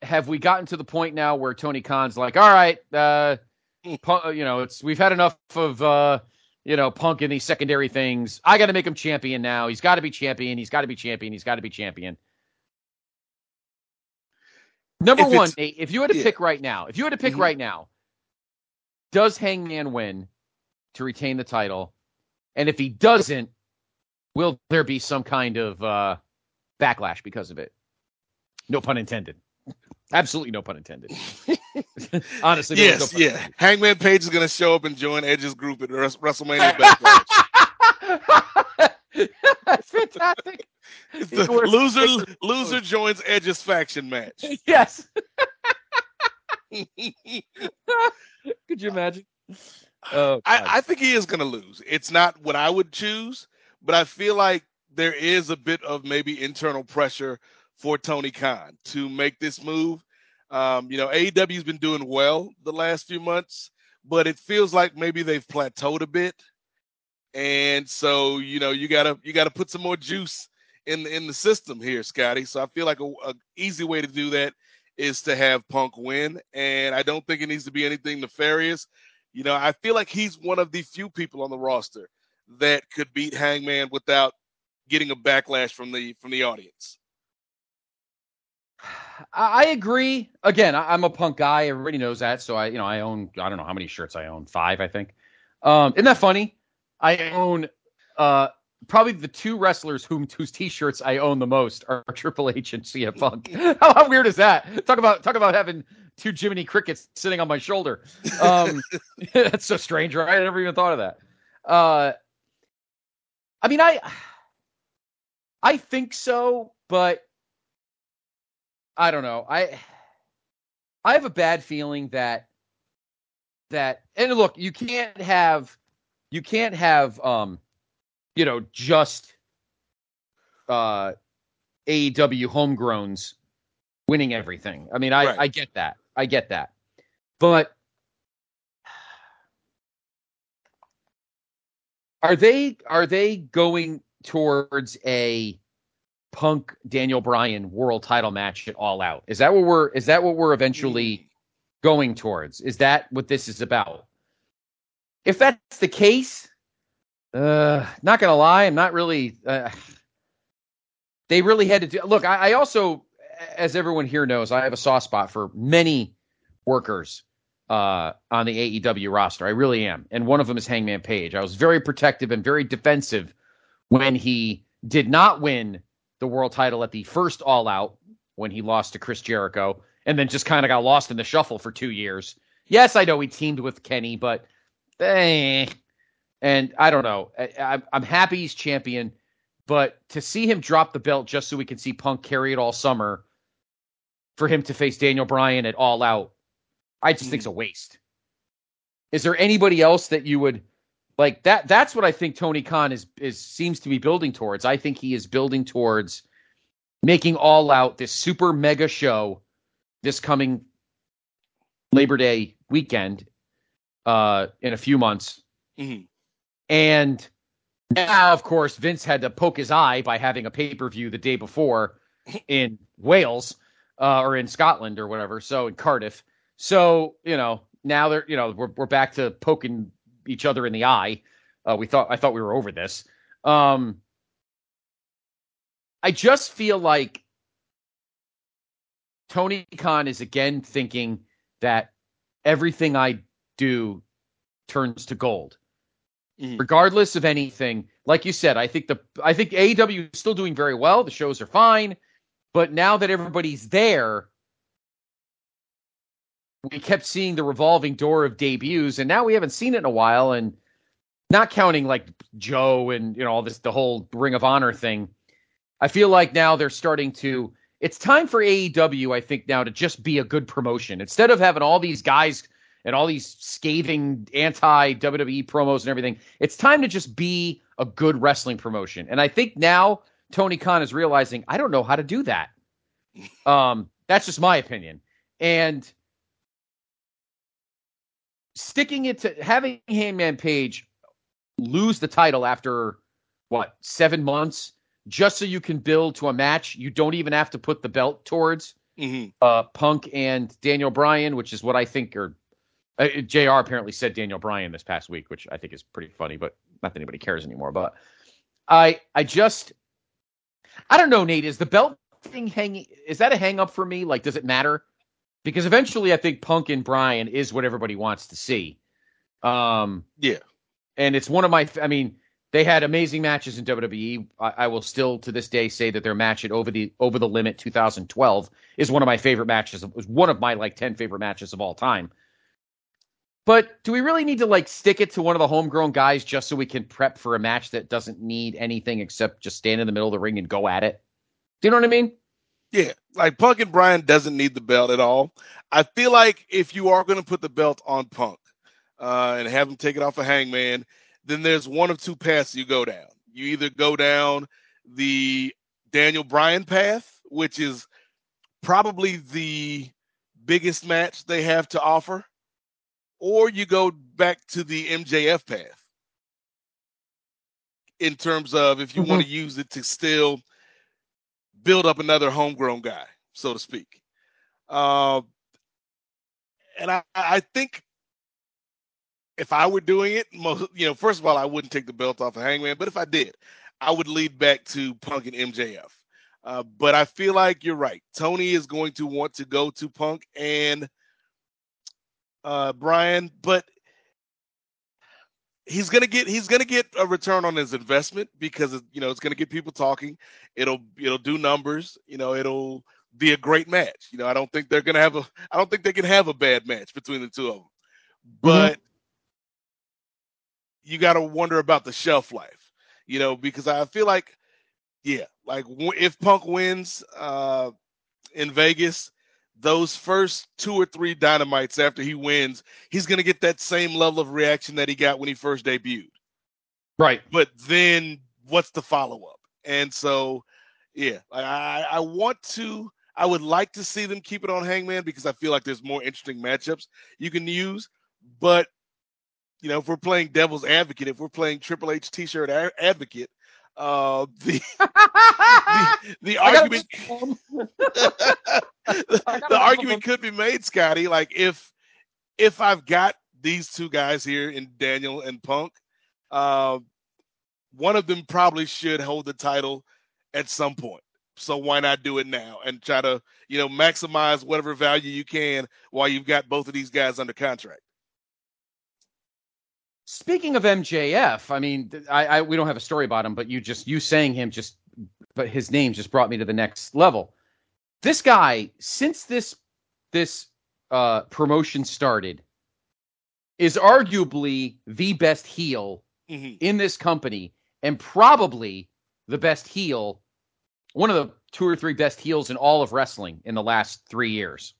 have we gotten to the point now where Tony Khan's like, all right, uh, [LAUGHS] you know, it's we've had enough of uh, you know, Punk and these secondary things. I got to make him champion now. He's got to be champion. He's got to be champion. He's got to be champion. Number if one, Nate, if you had to yeah. pick right now, if you had to pick mm-hmm. right now, does Hangman win to retain the title? And if he doesn't, will there be some kind of uh, backlash because of it? No pun intended. Absolutely no pun intended. [LAUGHS] Honestly, yes, no yeah. Intended. Hangman Page is going to show up and join Edge's group at WrestleMania Backlash. That's [LAUGHS] fantastic. [LAUGHS] The loser loser joins Edge's faction match. Yes. Could you imagine? Oh, I, I think he is going to lose. It's not what I would choose, but I feel like there is a bit of maybe internal pressure for Tony Khan to make this move. Um, you know, AEW's been doing well the last few months, but it feels like maybe they've plateaued a bit. And so, you know, you gotta you gotta put some more juice in the in the system here, Scotty. So I feel like a, a easy way to do that is to have Punk win, and I don't think it needs to be anything nefarious. You know, I feel like he's one of the few people on the roster that could beat Hangman without getting a backlash from the from the audience. I agree. Again, I'm a punk guy. Everybody knows that. So I, you know, I own I don't know how many shirts I own. Five, I think. Um, isn't that funny? I own uh probably the two wrestlers whom whose t-shirts I own the most are [LAUGHS] Triple H and CM Punk. how, [LAUGHS] how, weird is that? Talk about talk about having two Jiminy Crickets sitting on my shoulder. Um, [LAUGHS] that's so strange, right? I never even thought of that. Uh, I mean, I I think so, but I don't know. I I have a bad feeling that that and look, you can't have you can't have um you know just uh AEW homegrowns winning everything. I mean, I right. I get that. I get that. But [SIGHS] are they are they going towards a Punk Daniel Bryan world title match at All Out. Is that what we're is that what we're eventually mm. going towards? Is that what this is about? If that's the case, uh, not gonna lie, I'm not really. Uh, they really had to do. Look, I, I also, as everyone here knows, I have a soft spot for many workers uh, on the AEW roster. I really am, and one of them is Hangman Page. I was very protective and very defensive when he did not win the world title at the first All Out when he lost to Chris Jericho, and then just kind of got lost in the shuffle for two years. Yes, I know he teamed with Kenny, but eh. And I don't know. I, I'm happy he's champion, but to see him drop the belt just so we can see Punk carry it all summer, for him to face Daniel Bryan at All Out, I just mm. think it's a waste. Is there anybody else that you would like that that's what I think Tony Khan is is seems to be building towards. I think he is building towards making all out this super mega show this coming Labor Day weekend uh in a few months. Mm-hmm. And now of course Vince had to poke his eye by having a pay-per-view the day before in Wales uh, or in Scotland or whatever, so in Cardiff. So, you know, now they're you know, we're we're back to poking each other in the eye. Uh, we thought I thought we were over this. Um, I just feel like Tony Khan is again thinking that everything I do turns to gold. Mm-hmm. Regardless of anything, like you said, I think the I think AEW is still doing very well. The shows are fine, but now that everybody's there, we kept seeing the revolving door of debuts, and now we haven't seen it in a while. And not counting like Joe and you know all this, the whole Ring of Honor thing. I feel like now they're starting to. It's time for AEW, I think, now to just be a good promotion instead of having all these guys and all these scathing anti WWE promos and everything. It's time to just be a good wrestling promotion. And I think now Tony Khan is realizing I don't know how to do that. [LAUGHS] Um, that's just my opinion. And sticking it to having Hangman Page lose the title after what seven months just so you can build to a match you don't even have to put the belt towards Mm-hmm. uh, Punk and Daniel Bryan, which is what I think or uh, Jr. apparently said Daniel Bryan this past week, which I think is pretty funny, but not that anybody cares anymore. But I I just I don't know, Nate. Is the belt thing hanging? Is that a hang up for me? Like, does it matter? Because eventually, I think Punk and Bryan is what everybody wants to see. Um, Yeah. and it's one of my. I mean, they had amazing matches in WWE. I, I will still to this day say that their match at over the over the limit 2012 is one of my favorite matches. It was one of my like 10 favorite matches of all time. But do we really need to like stick it to one of the homegrown guys just so we can prep for a match that doesn't need anything except just stand in the middle of the ring and go at it? Do you know what I mean? Yeah, like Punk and Bryan doesn't need the belt at all. I feel like if you are going to put the belt on Punk uh, and have him take it off of Hangman, then there's one of two paths you go down. You either go down the Daniel Bryan path, which is probably the biggest match they have to offer, or you go back to the MJF path in terms of if you want to use it to still build up another homegrown guy, so to speak. Uh, and I, I think if I were doing it, most, you know, first of all, I wouldn't take the belt off of Hangman, but if I did, I would lead back to Punk and MJF. Uh, but I feel like you're right. Tony is going to want to go to Punk and uh, Bryan, but he's gonna get he's gonna get a return on his investment because you know it's gonna get people talking. It'll it'll do numbers. You know, it'll be a great match. You know, I don't think they're gonna have a I don't think they can have a bad match between the two of them. But you got to wonder about the shelf life. You know, because I feel like yeah, like if Punk wins uh in Vegas, those first two or three dynamites after he wins, he's going to get that same level of reaction that he got when he first debuted. Right. But then what's the follow up? And so, yeah, I, I want to, I would like to see them keep it on Hangman because I feel like there's more interesting matchups you can use. But, you know, if we're playing devil's advocate, if we're playing Triple H t shirt advocate, uh, [LAUGHS] [LAUGHS] the, the, [LAUGHS] the argument I the argument could be made, Scotty. Like if if I've got these two guys here in Daniel and Punk, uh, one of them probably should hold the title at some point. So why not do it now and try to you know maximize whatever value you can while you've got both of these guys under contract. Speaking of MJF, I mean, I, I we don't have a story about him, but you just you saying him just, but his name just brought me to the next level. This guy, since this this uh, promotion started, is arguably the best heel Mhm. in this company, and probably the best heel, one of the two or three best heels in all of wrestling in the last three years.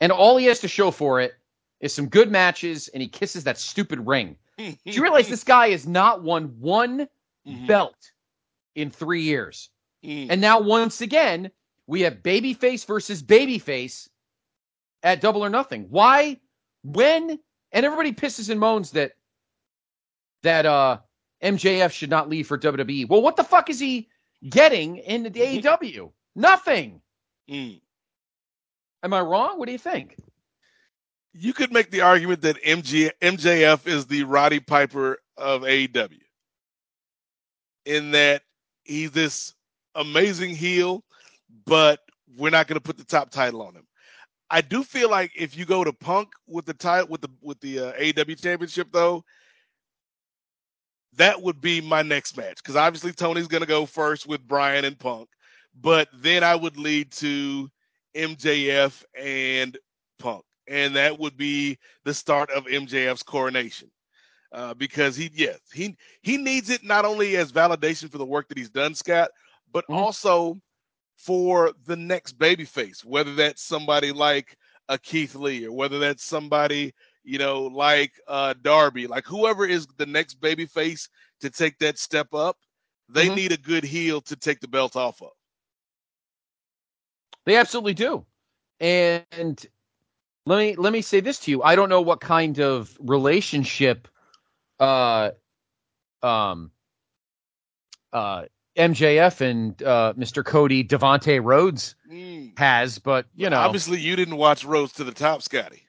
And all he has to show for it is some good matches, and he kisses that stupid ring. Do you realize this [LAUGHS] guy has not won one Mhm. belt in three years? Mhm. And now, once again, we have babyface versus babyface at double or nothing. Why? When? And everybody pisses and moans that that uh MJF should not leave for WWE. Well, what the fuck is he getting in the AEW? Nothing. Mhm. Am I wrong? What do you think? You could make the argument that MG, MJF is the Roddy Piper of AEW, in that he's this amazing heel, but we're not going to put the top title on him. I do feel like if you go to Punk with the title with the with the uh, AEW Championship, though, that would be my next match because obviously Tony's going to go first with Bryan and Punk, but then I would lead to MJF and Punk, and that would be the start of MJF's coronation. Uh, because he, yes, he he needs it not only as validation for the work that he's done, Scott, but Mhm. also for the next babyface, whether that's somebody like a Keith Lee or whether that's somebody, you know, like uh Darby, like whoever is the next babyface to take that step up, they Mhm. need a good heel to take the belt off of. They absolutely do. And let me let me say this to you. I don't know what kind of relationship uh um uh MJF and uh Mr. Cody Devontae Rhodes Mm. has, but you know Obviously, you didn't watch Rhodes to the Top, Scotty.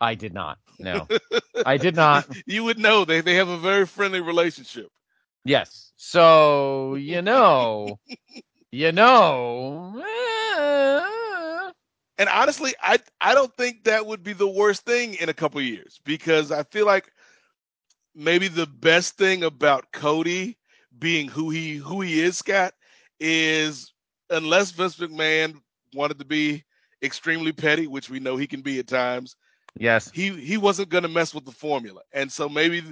I did not. No. [LAUGHS] I did not. you would know they they have a very friendly relationship. Yes. So, you know, [LAUGHS] you know, eh, And honestly, I I don't think that would be the worst thing in a couple years because I feel like maybe the best thing about Cody being who he who he is, Scott, is unless Vince McMahon wanted to be extremely petty, which we know he can be at times, yes. he he wasn't going to mess with the formula. And so maybe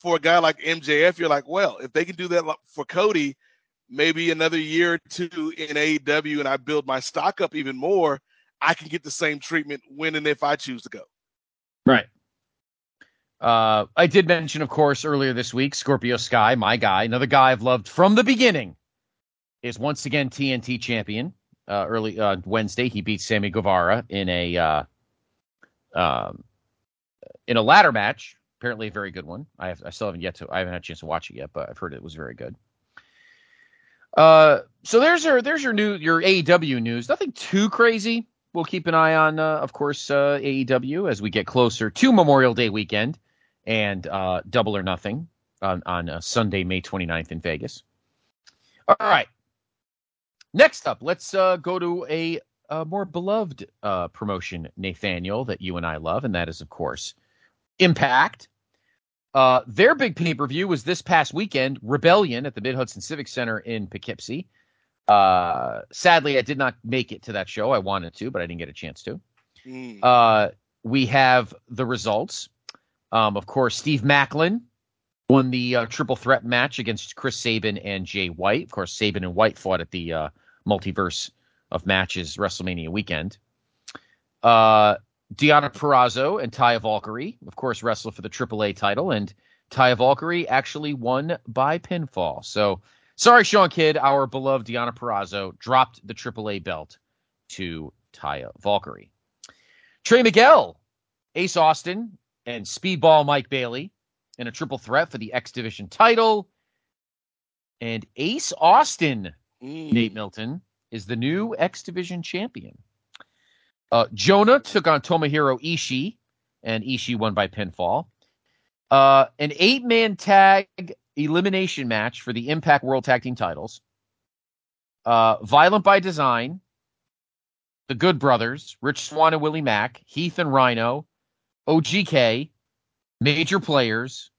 for a guy like MJF, you're like, well, if they can do that for Cody, maybe another year or two in AEW, and I build my stock up even more, I can get the same treatment when and if I choose to go. Right. Uh, I did mention, of course, earlier this week, Scorpio Sky, my guy, another guy I've loved from the beginning, is once again TNT champion. Uh, early uh, Wednesday, he beat Sammy Guevara in a uh, um, in a ladder match. Apparently, a very good one. I have, I still haven't yet to. I haven't had a chance to watch it yet, but I've heard it was very good. Uh, so there's your there's your new your AEW news. Nothing too crazy. We'll keep an eye on, uh, of course, uh, AEW as we get closer to Memorial Day weekend and uh, Double or Nothing on on uh, Sunday, May 29th in Vegas. All right. Next up, let's uh, go to a, a more beloved uh, promotion, Nathaniel, that you and I love, and that is, of course, Impact. Their big pay per view was this past weekend, Rebellion at the Mid Hudson Civic Center in Poughkeepsie. Uh, sadly, I did not make it to that show. I wanted to, but I didn't get a chance to. Mm. Uh, we have the results. Um, of course, Steve Maclin won the uh, triple threat match against Chris Sabin and Jay White. Of course, Sabin and White fought at the uh, multiverse of matches WrestleMania weekend. Uh, Deonna Purrazzo and Taya Valkyrie, of course, wrestled for the AAA title, and Taya Valkyrie actually won by pinfall. So, sorry, Sean Kidd, our beloved Deonna Purrazzo dropped the AAA belt to Taya Valkyrie. Trey Miguel, Ace Austin, and Speedball Mike Bailey in a triple threat for the X Division title. And Ace Austin, Mm. Nate Milton, is the new X Division champion. Uh, Jonah took on Tomohiro Ishii, and Ishii won by pinfall. Uh, an eight man tag elimination match for the Impact World Tag Team titles. Uh, Violent by Design, the Good Brothers, Rich Swann and Willie Mack, Heath and Rhino, OGK, Major Players,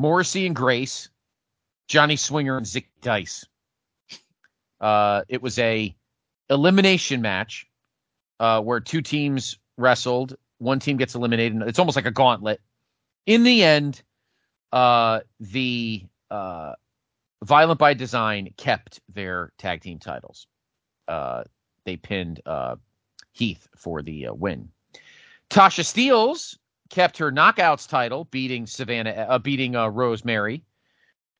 Morrissey and Grace, Johnny Swinger and Zick Dice. Uh, it was a elimination match uh, where two teams wrestled. One team gets eliminated. It's almost like a gauntlet. In the end, uh, the uh, Violent by Design kept their tag team titles. Uh, they pinned uh, Heath for the uh, win. Tasha Steelz kept her knockouts title, beating Savannah, beating Rosemary,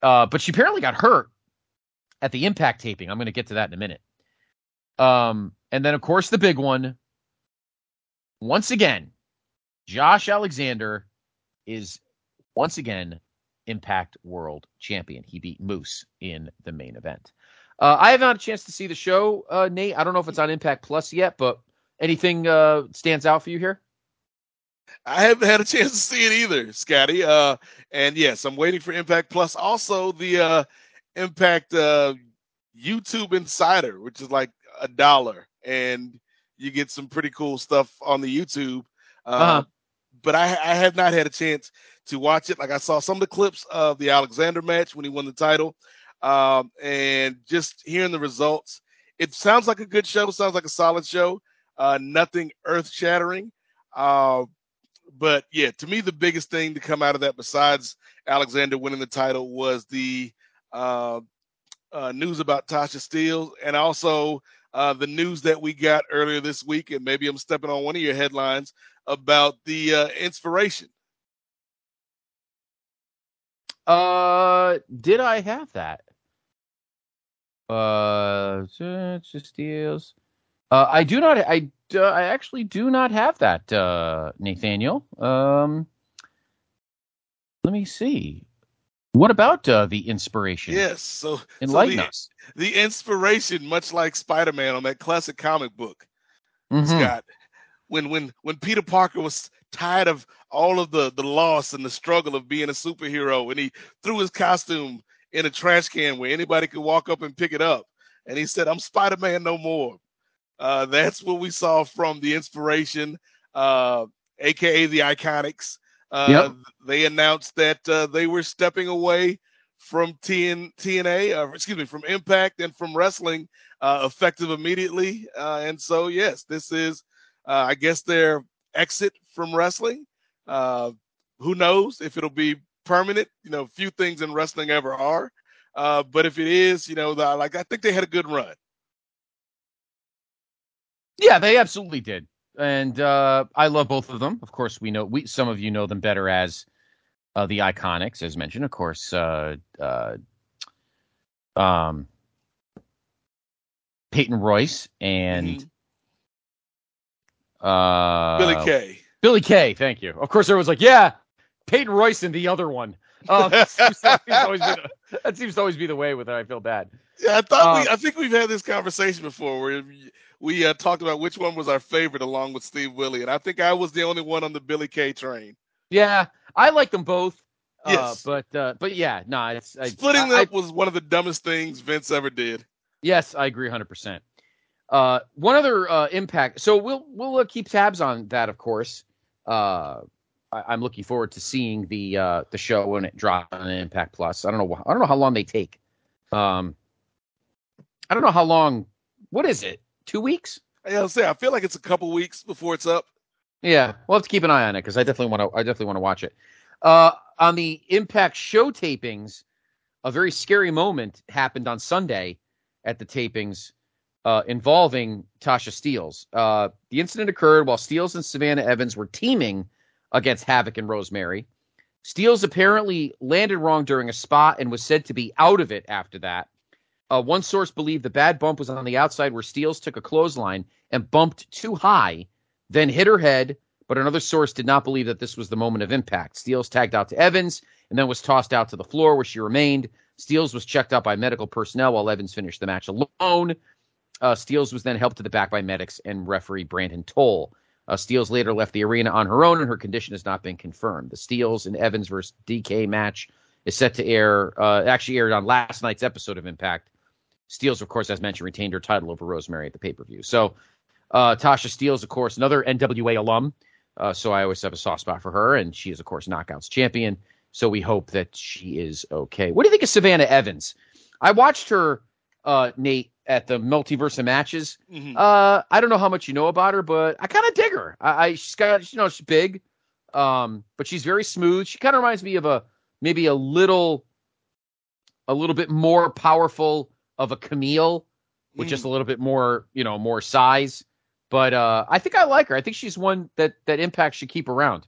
but she apparently got hurt at the Impact taping. I'm going to get to that in a minute. Um, and then of course the big one. Once again, Josh Alexander is once again Impact World Champion. He beat Moose in the main event. Uh, I haven't had a chance to see the show, uh, Nate. I don't know if it's on Impact Plus yet, but anything uh, stands out for you here? I haven't had a chance to see it either, Scotty. Uh, and yes, I'm waiting for Impact Plus. Also, the uh, Impact uh, YouTube Insider, which is like a dollar, and you get some pretty cool stuff on the YouTube. Uh, Uh-huh. But I, I have not had a chance to watch it. Like I saw some of the clips of the Alexander match when he won the title, um, and just hearing the results. It sounds like a good show. Sounds like a solid show. Uh, nothing earth shattering. Uh, but yeah, to me, the biggest thing to come out of that, besides Alexander winning the title, was the uh, uh, news about Tasha Steele and also uh, the news that we got earlier this week. And maybe I'm stepping on one of your headlines about the uh, inspiration. Uh, did I have that? Uh, Steele's. Uh, I do not. I uh, I actually do not have that, uh, Nathaniel. Um, let me see. What about uh, the inspiration? Yes, so enlighten so the, us. The inspiration, much like Spider-Man on that classic comic book, Mhm. Scott, when when when Peter Parker was tired of all of the the loss and the struggle of being a superhero, and he threw his costume in a trash can where anybody could walk up and pick it up, and he said, "I'm Spider-Man no more." Uh, that's what we saw from the inspiration, uh, aka the Iconics. Uh, Yep. They announced that uh, they were stepping away from TN, TNA, uh, excuse me, from Impact and from wrestling, uh, effective immediately. Uh, and so, yes, this is, uh, I guess, their exit from wrestling. Uh, who knows if it'll be permanent? You know, few things in wrestling ever are. Uh, but if it is, you know, the, like I think they had a good run. Yeah, they absolutely did, and uh, I love both of them. Of course, we know we some of you know them better as uh, the Iconics, as mentioned. Of course, uh, uh, um, Peyton Royce and uh, Billie Kay. Billie Kay, thank you. Of course, everyone's like, yeah, Peyton Royce and the other one. Uh, that, seems, that, seems to always be the, [LAUGHS] that seems to always be the way with it. I feel bad. Yeah, I thought we, Um, I think we've had this conversation before where we- uh, talked about which one was our favorite along with Steve Willie, and I think I was the only one on the Billie Kay train. Yeah, I like them both. Uh, Yes. but uh, but yeah, no, nah, it's I, Splitting I- them I- up was one of the dumbest things Vince ever did. Yes, I agree 100%. Uh, one other uh, impact. So we'll we'll uh, keep tabs on that, of course. Uh, I, I'm looking forward to seeing the uh, the show when it drops on Impact Plus. I don't know. I don't know how long they take. Um, I don't know how long. What is it? Two weeks? I will say I feel like it's a couple weeks before it's up. Yeah, we'll have to keep an eye on it because I definitely want to. I definitely want to watch it. Uh, on the Impact show tapings, a very scary moment happened on Sunday at the tapings uh, involving Tasha Steelz. Uh, the incident occurred while Steelz and Savannah Evans were teaming against Havok and Rosemary. Steelz apparently landed wrong during a spot and was said to be out of it after that. Uh, one source believed the bad bump was on the outside where Steelz took a clothesline and bumped too high, then hit her head. But another source did not believe that this was the moment of impact. Steelz tagged out to Evans and then was tossed out to the floor where she remained. Steelz was checked out by medical personnel while Evans finished the match alone. Uh, Steelz was then helped to the back by medics and referee Brandon Tolle. Uh, Steelz later left the arena on her own, and her condition has not been confirmed. The Steelz and Evans versus Decay match is set to air. Uh, actually aired on last night's episode of Impact. Steelz, of course, as mentioned, retained her title over Rosemary at the pay per view. So uh, Tasha Steelz, of course, another NWA alum. Uh, so I always have a soft spot for her, and she is, of course, Knockouts champion. So we hope that she is okay. What do you think of Savannah Evans? I watched her, uh, Nate, at the Multiverse of Matches. Mhm. Uh, I don't know how much you know about her, but I kind of dig her. I, I she's got, you know, she's big, um, but she's very smooth. She kind of reminds me of a maybe a little, a little bit more powerful of a Kamille with Mm. just a little bit more, you know, more size. But uh, I think I like her. I think she's one that that Impact should keep around.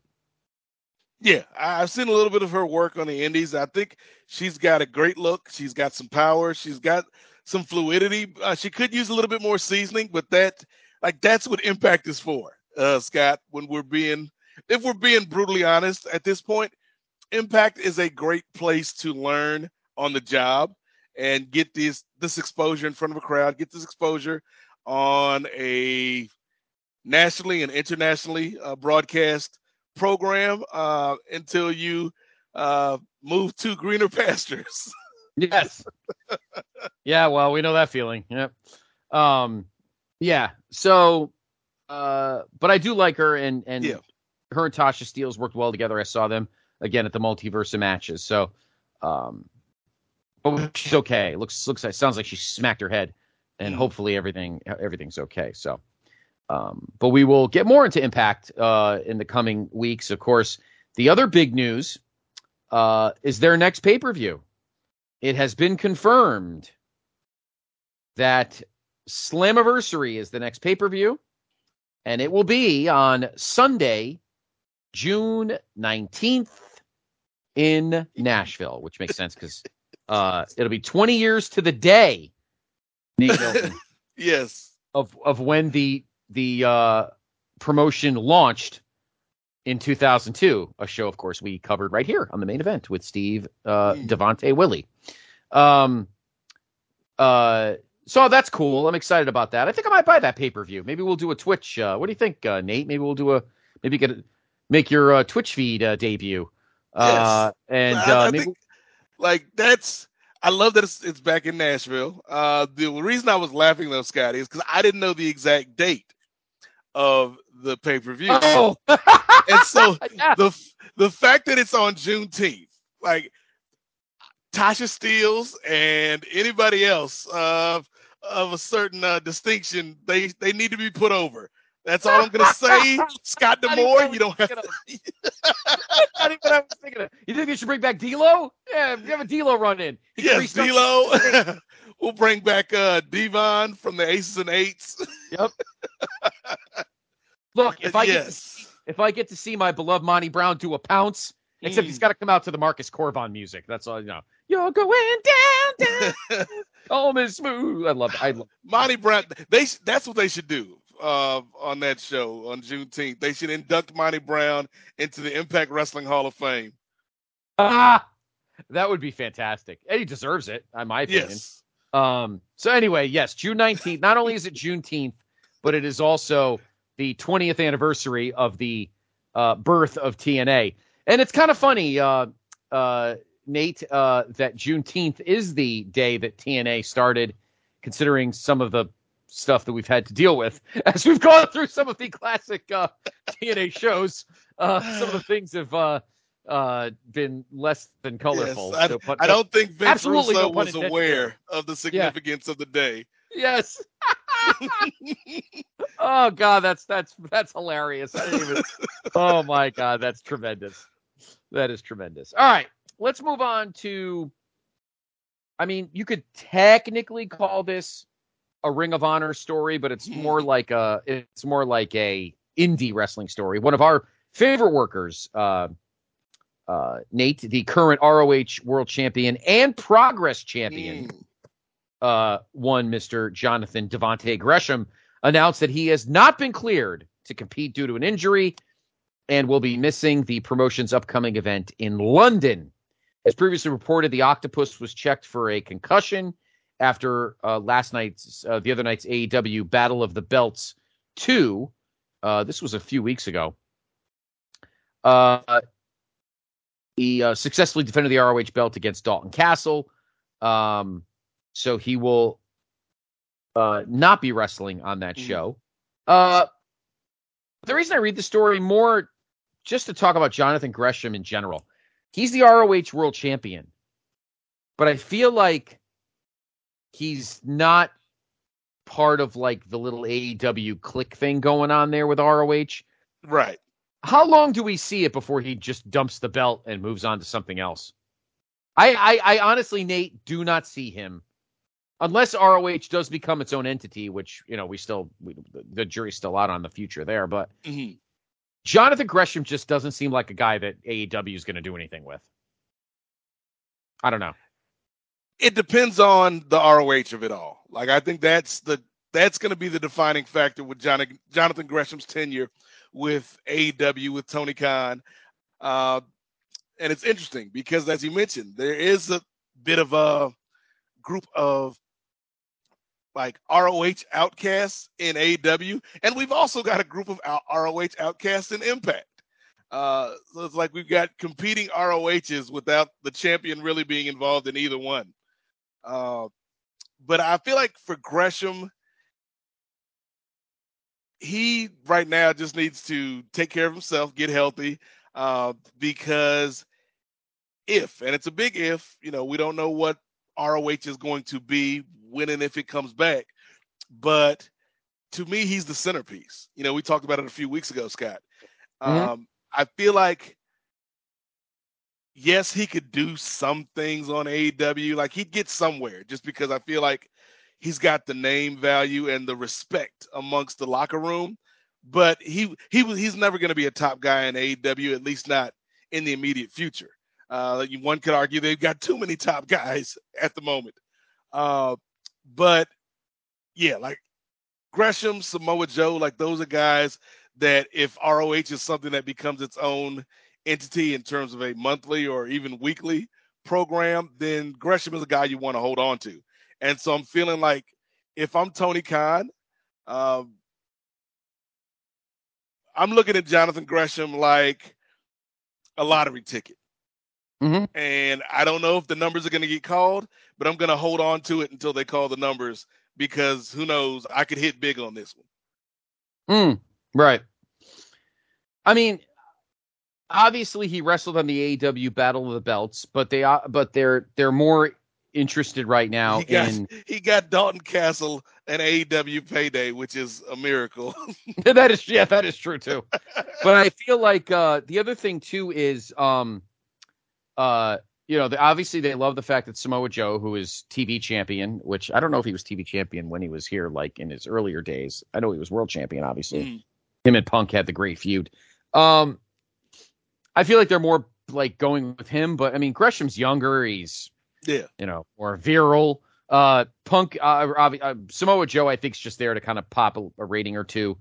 Yeah, I've seen a little bit of her work on the Indies. I think she's got a great look. She's got some power. She's got some fluidity. Uh, she could use a little bit more seasoning, but that, like, that's what Impact is for, uh, Scott. When we're being, if we're being brutally honest at this point, Impact is a great place to learn on the job and get this this exposure in front of a crowd. Get this exposure on a nationally and internationally uh, broadcast program uh, until you uh, move to greener [LAUGHS] pastures. Yes. yeah, well, we know that feeling. Yep. Um yeah. So uh but I do like her and and Yeah. her and Tasha Steelz worked well together. I saw them again at the multiverse of matches. So um but she's okay. Looks looks like sounds like she smacked her head and Mm. hopefully everything everything's okay. So um but we will get more into impact uh in the coming weeks. Of course, the other big news uh is their next pay-per-view. It has been confirmed that Slammiversary is the next pay per view, and it will be on Sunday, June 19th in Nashville, which makes sense because uh, it'll be 20 years to the day, Nate Milton, [LAUGHS] Yes. of of when the the uh, promotion launched in 2002. A show, of course, we covered right here on the main event with Steve uh, Mm. Devonte Willie. Um, uh, so that's cool. I'm excited about that. I think I might buy that pay per view. Maybe we'll do a Twitch. Uh, what do you think, uh, Nate? Maybe we'll do a maybe get a, make your uh, Twitch feed uh, debut. Uh, and I- uh, I maybe think, like that's I love that it's, it's back in Nashville. Uh, the reason I was laughing though, Scotty, is because I didn't know the exact date of the pay per view, oh, [LAUGHS] and so [LAUGHS] yeah. the the fact that it's on Juneteenth, like Tasha Steelz and anybody else of of a certain uh, distinction, they they need to be put over. That's all I'm gonna say. [LAUGHS] Scott D'Amore, you don't have to. Not even I was thinking of. You think they should bring back D'Lo? Yeah, we have a D'Lo run in. He Yes, D'Lo. We'll bring back uh Devon from the Aces and Eights. Yep. [LAUGHS] Look, if I get to, yes. if I get to see my beloved Monty Brown do a pounce, except Mm. he's got to come out to the Marcus Cor Von music. That's all you know. You're going down, down. [LAUGHS] Home is smooth. I love it. I love. it. Monty Brown. They that's what they should do uh, on that show on Juneteenth. They should induct Monty Brown into the Impact Wrestling Hall of Fame. Ah, that would be fantastic. And he deserves it, in my opinion. Yes. Um, so anyway, yes, June 19th. Not only is it Juneteenth, but it is also the 20th anniversary of the uh, birth of TNA. And it's kind of funny, uh, uh, Nate, uh, that Juneteenth is the day that TNA started, considering some of the stuff that we've had to deal with [LAUGHS] as we've gone through some of the classic uh, TNA shows. Uh, some of the things have uh, uh, been less than colorful. Yes. I, So, but- I don't think Vince Absolutely Russo pun was aware of the significance of the day. Yes. [LAUGHS] oh god, that's that's that's hilarious. Even, oh my god, that's tremendous. That is tremendous. All right, let's move on to. I mean, you could technically call this a Ring of Honor story, but it's more like a it's more like a indie wrestling story. One of our favorite workers, uh, uh, Nate, the current ROH World Champion and Progress Champion Mm. uh, one Mr. Jonathan Devontae Gresham announced that he has not been cleared to compete due to an injury and will be missing the promotion's upcoming event in London. As previously reported, the Octopus was checked for a concussion after uh, last night's, uh, the other night's AEW Battle of the Belts 2. Uh, this was a few weeks ago. He uh, successfully defended the ROH belt against Dalton Castle. Um, so he will uh, not be wrestling on that Mhm. show. Uh, the reason I read the story more just to talk about Jonathan Gresham in general. He's the ROH World Champion, but I feel like he's not part of like the little AEW click thing going on there with ROH. Right. How long do we see it before he just dumps the belt and moves on to something else? I, I, I honestly, Nate, do not see him unless ROH does become its own entity, which you know we still we, the jury's still out on the future there. But Mhm. Jonathan Gresham just doesn't seem like a guy that AEW is going to do anything with. I don't know. It depends on the ROH of it all. Like I think that's the that's going to be the defining factor with Jonathan Jonathan Gresham's tenure with AEW with Tony Khan. Uh, and it's interesting because, as you mentioned, there is a bit of a group of like ROH outcasts in AEW, and we've also got a group of ROH outcasts in Impact. Uh, so it's like we've got competing ROHs without the champion really being involved in either one. Uh, but I feel like for Gresham, he right now just needs to take care of himself, get healthy, uh, because if, and it's a big if, you know, we don't know what ROH is going to be when and if it comes back. But to me, he's the centerpiece. You know, we talked about it a few weeks ago, Scott. Mhm. Um, I feel like, yes, he could do some things on AEW. Like he'd get somewhere just because I feel like he's got the name value and the respect amongst the locker room. But he he he's never going to be a top guy in AEW, at least not in the immediate future. Uh, one could argue they've got too many top guys at the moment. Uh, but yeah, like Gresham, Samoa Joe, like those are guys that if ROH is something that becomes its own entity in terms of a monthly or even weekly program, then Gresham is a guy you want to hold on to. And so I'm feeling like if I'm Tony Khan, um, I'm looking at Jonathan Gresham like a lottery ticket. Mm-hmm. And I don't know if the numbers are going to get called, but I'm going to hold on to it until they call the numbers because who knows? I could hit big on this one. Mm, right. I mean, obviously he wrestled on the AEW Battle of the Belts, but they uh, but they're they're more interested right now he got, in [LAUGHS] he got Dalton Castle an AEW payday, which is a miracle. [LAUGHS] that is yeah, that is true too. [LAUGHS] but I feel like uh the other thing too is um uh you know, the, obviously they love the fact that Samoa Joe, who is TV champion, which I don't know if he was TV champion when he was here, like in his earlier days. I know he was world champion, obviously. Mm. Him and Punk had the great feud. Um, I feel like they're more like going with him, but I mean Gresham's younger. He's yeah, you know, or virile. Uh, Punk, uh, uh, Samoa Joe, I think is just there to kind of pop a, a rating or two.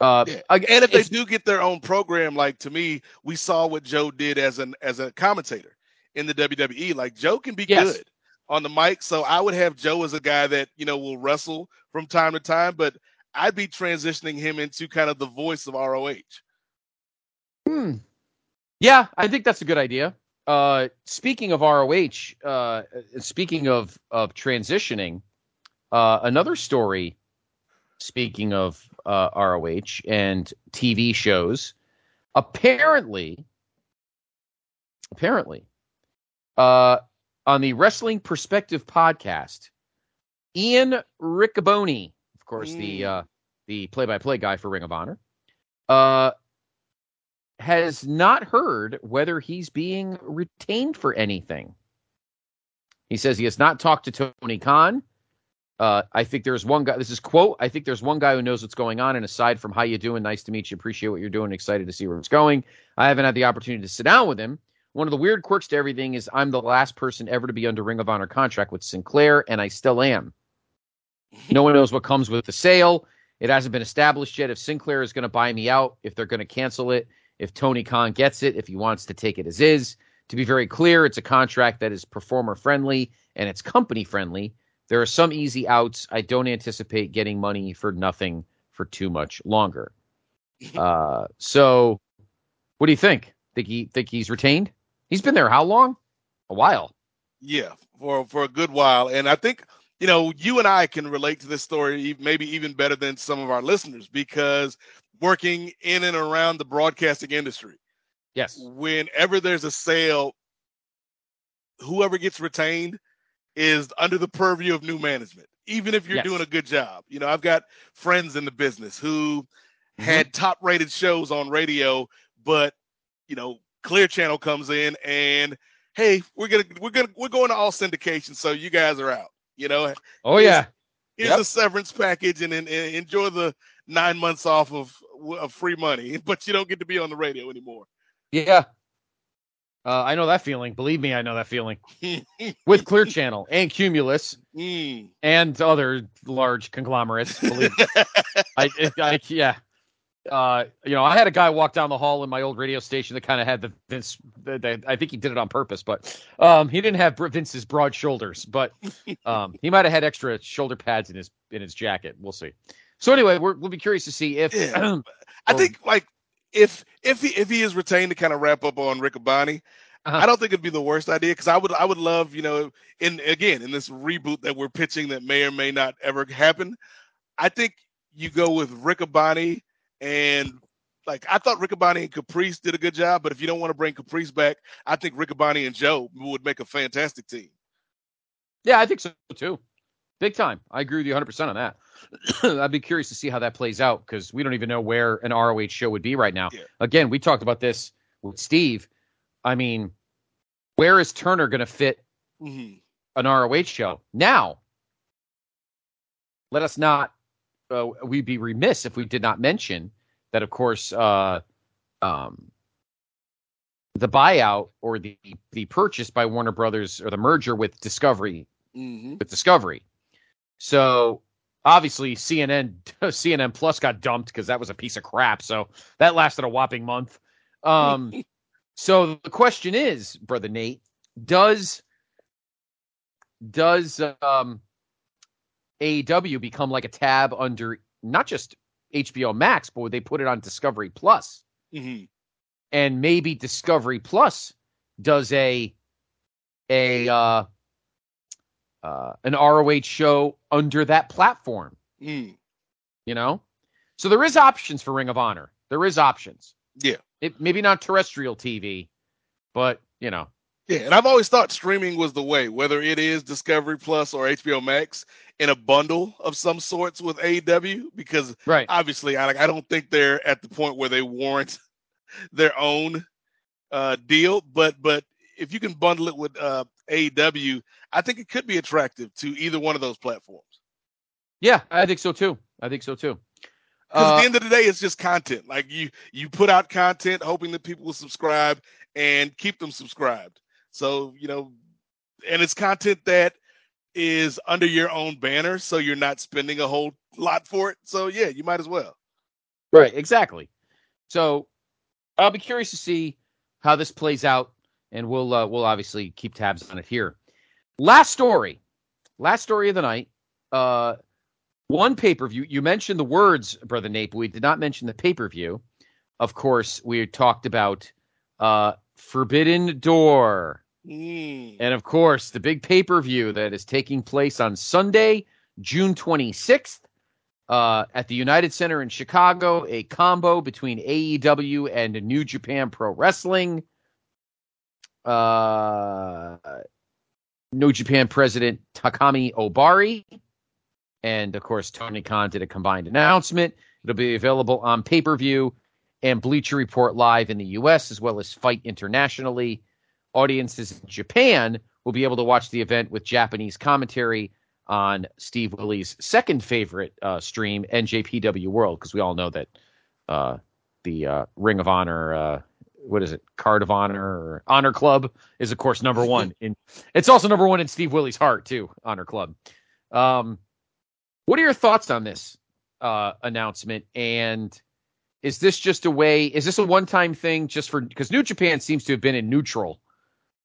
Uh, yeah. and if they do get their own program, like to me, we saw what Joe did as an as a commentator in the WWE. Like Joe can be Yes. good on the mic, so I would have Joe as a guy that you know will wrestle from time to time, but I'd be transitioning him into kind of the voice of ROH. Hmm. Yeah, I think that's a good idea. Uh, speaking of ROH, uh, speaking of of transitioning, uh, another story. Speaking of uh, ROH and TV shows, apparently, apparently, uh, on the Wrestling Perspective podcast, Ian Riccaboni, of course, the Mm. uh, the play by play guy for Ring of Honor, uh, has not heard whether he's being retained for anything. He says he has not talked to Tony Khan. Uh, I think there's one guy. This is quote. I think there's one guy who knows what's going on. And aside from how you doing, nice to meet you, appreciate what you're doing, excited to see where it's going. I haven't had the opportunity to sit down with him. One of the weird quirks to everything is I'm the last person ever to be under Ring of Honor contract with Sinclair, and I still am. No one knows what comes with the sale. It hasn't been established yet if Sinclair is going to buy me out, if they're going to cancel it, if Tony Khan gets it, if he wants to take it as is. To be very clear, it's a contract that is performer friendly and it's company friendly. There are some easy outs. I don't anticipate getting money for nothing for too much longer. [LAUGHS] Uh, so, what do you think? Think he think he's retained? He's been there how long? A while. Yeah, for for a good while, and I think you know you and I can relate to this story maybe even better than some of our listeners because working in and around the broadcasting industry, Yes. whenever there's a sale, whoever gets retained is under the purview of new management, even if you're Yes. doing a good job. You know, I've got friends in the business who Mhm. had top rated shows on radio, but you know, Clear Channel comes in and hey, we're gonna we're gonna we're going to all syndication, so you guys are out. You know, Oh yeah. here's Yep. a severance package and, and, and enjoy the nine months off of, of free money, [LAUGHS] but you don't get to be on the radio anymore. Yeah. Uh, I know that feeling. Believe me, I know that feeling. With Clear [LAUGHS] Channel and Cumulus Mm. and other large conglomerates. Believe [LAUGHS] I, it- I, yeah. Uh, you know, I had a guy walk down the hall in my old radio station that kind of had the Vince. The, the, I think he did it on purpose, but um, he didn't have Vince's broad shoulders, but [LAUGHS] um, he might have had extra shoulder pads in his in his jacket. We'll see. So anyway, we're, we'll be curious to see if Yeah. [CLEARS THROAT] I think like if if he if he is retained to kind of wrap up on Riccaboni, Uh-huh. I don't think it'd be the worst idea because I would I would love you know in again in this reboot that we're pitching that may or may not ever happen. I think you go with Rick Riccaboni and like I thought Riccaboni and Caprice did a good job, but if you don't want to bring Caprice back, I think Riccaboni and Joe would make a fantastic team. Yeah, I think so too. Big time. I agree with you 100% on that. [CLEARS THROAT] I'd be curious to see how that plays out because we don't even know where an ROH show would be right now. Yeah. Again, we talked about this with Steve. I mean, where is Turner going to fit Mhm. an ROH show? Now, let us not. Uh, we'd be remiss if we did not mention that, of course, uh, um, the buyout or the the purchase by Warner Brothers or the merger with Discovery hmm with Discovery. So obviously CNN CNN [LAUGHS] Plus got dumped because that was a piece of crap. So that lasted a whopping month. Um, [LAUGHS] so the question is, brother Nate, does does um, AEW become like a tab under not just HBO Max, but would they put it on Discovery Plus? hmm and maybe Discovery Plus does a a uh, uh, an ROH show under that platform. Mm. You know, so there is options for Ring of Honor. There is options. Yeah. It, maybe not terrestrial TV, but you know, Yeah, and I've always thought streaming was the way, whether it is Discovery Plus or HBO Max in a bundle of some sorts with AEW, because right? obviously I I don't think they're at the point where they warrant [LAUGHS] their own uh, deal, but but if you can bundle it with uh, AEW, I think it could be attractive to either one of those platforms. Yeah, I think so too. I think so too. Because at Uh, the end of the day, it's just content. Like you you put out content, hoping that people will subscribe and keep them subscribed. So you know, and it's content that is under your own banner, so you're not spending a whole lot for it. So yeah, you might as well. Right, exactly. So I'll be curious to see how this plays out, and we'll uh, we'll obviously keep tabs on it here. Last story, last story of the night. Uh, one pay per view. You mentioned the words, brother but we did not mention the pay per view. Of course, we talked about uh, Forbidden Door, Mm. and of course, the big pay per view that is taking place on Sunday, June 26th, uh, at the United Center in Chicago, a combo between AEW and New Japan Pro Wrestling. Uh, New Japan president Takami Ohbari. And of course, Tony Khan did a combined announcement. It'll be available on pay per view and Bleacher Report live in the US, as well as Fight internationally. Audiences in Japan will be able to watch the event with Japanese commentary on Steve Willie's second favorite uh, stream, NJPW World, because we all know that uh, the uh, Ring of Honor, uh, what is it, Card of Honor or Honor Club is of course number [LAUGHS] one. In it's also number one in Steve Willie's heart too, Honor Club. Um, what are your thoughts on this uh, announcement? And is this just a way? Is this a one-time thing just for because New Japan seems to have been in neutral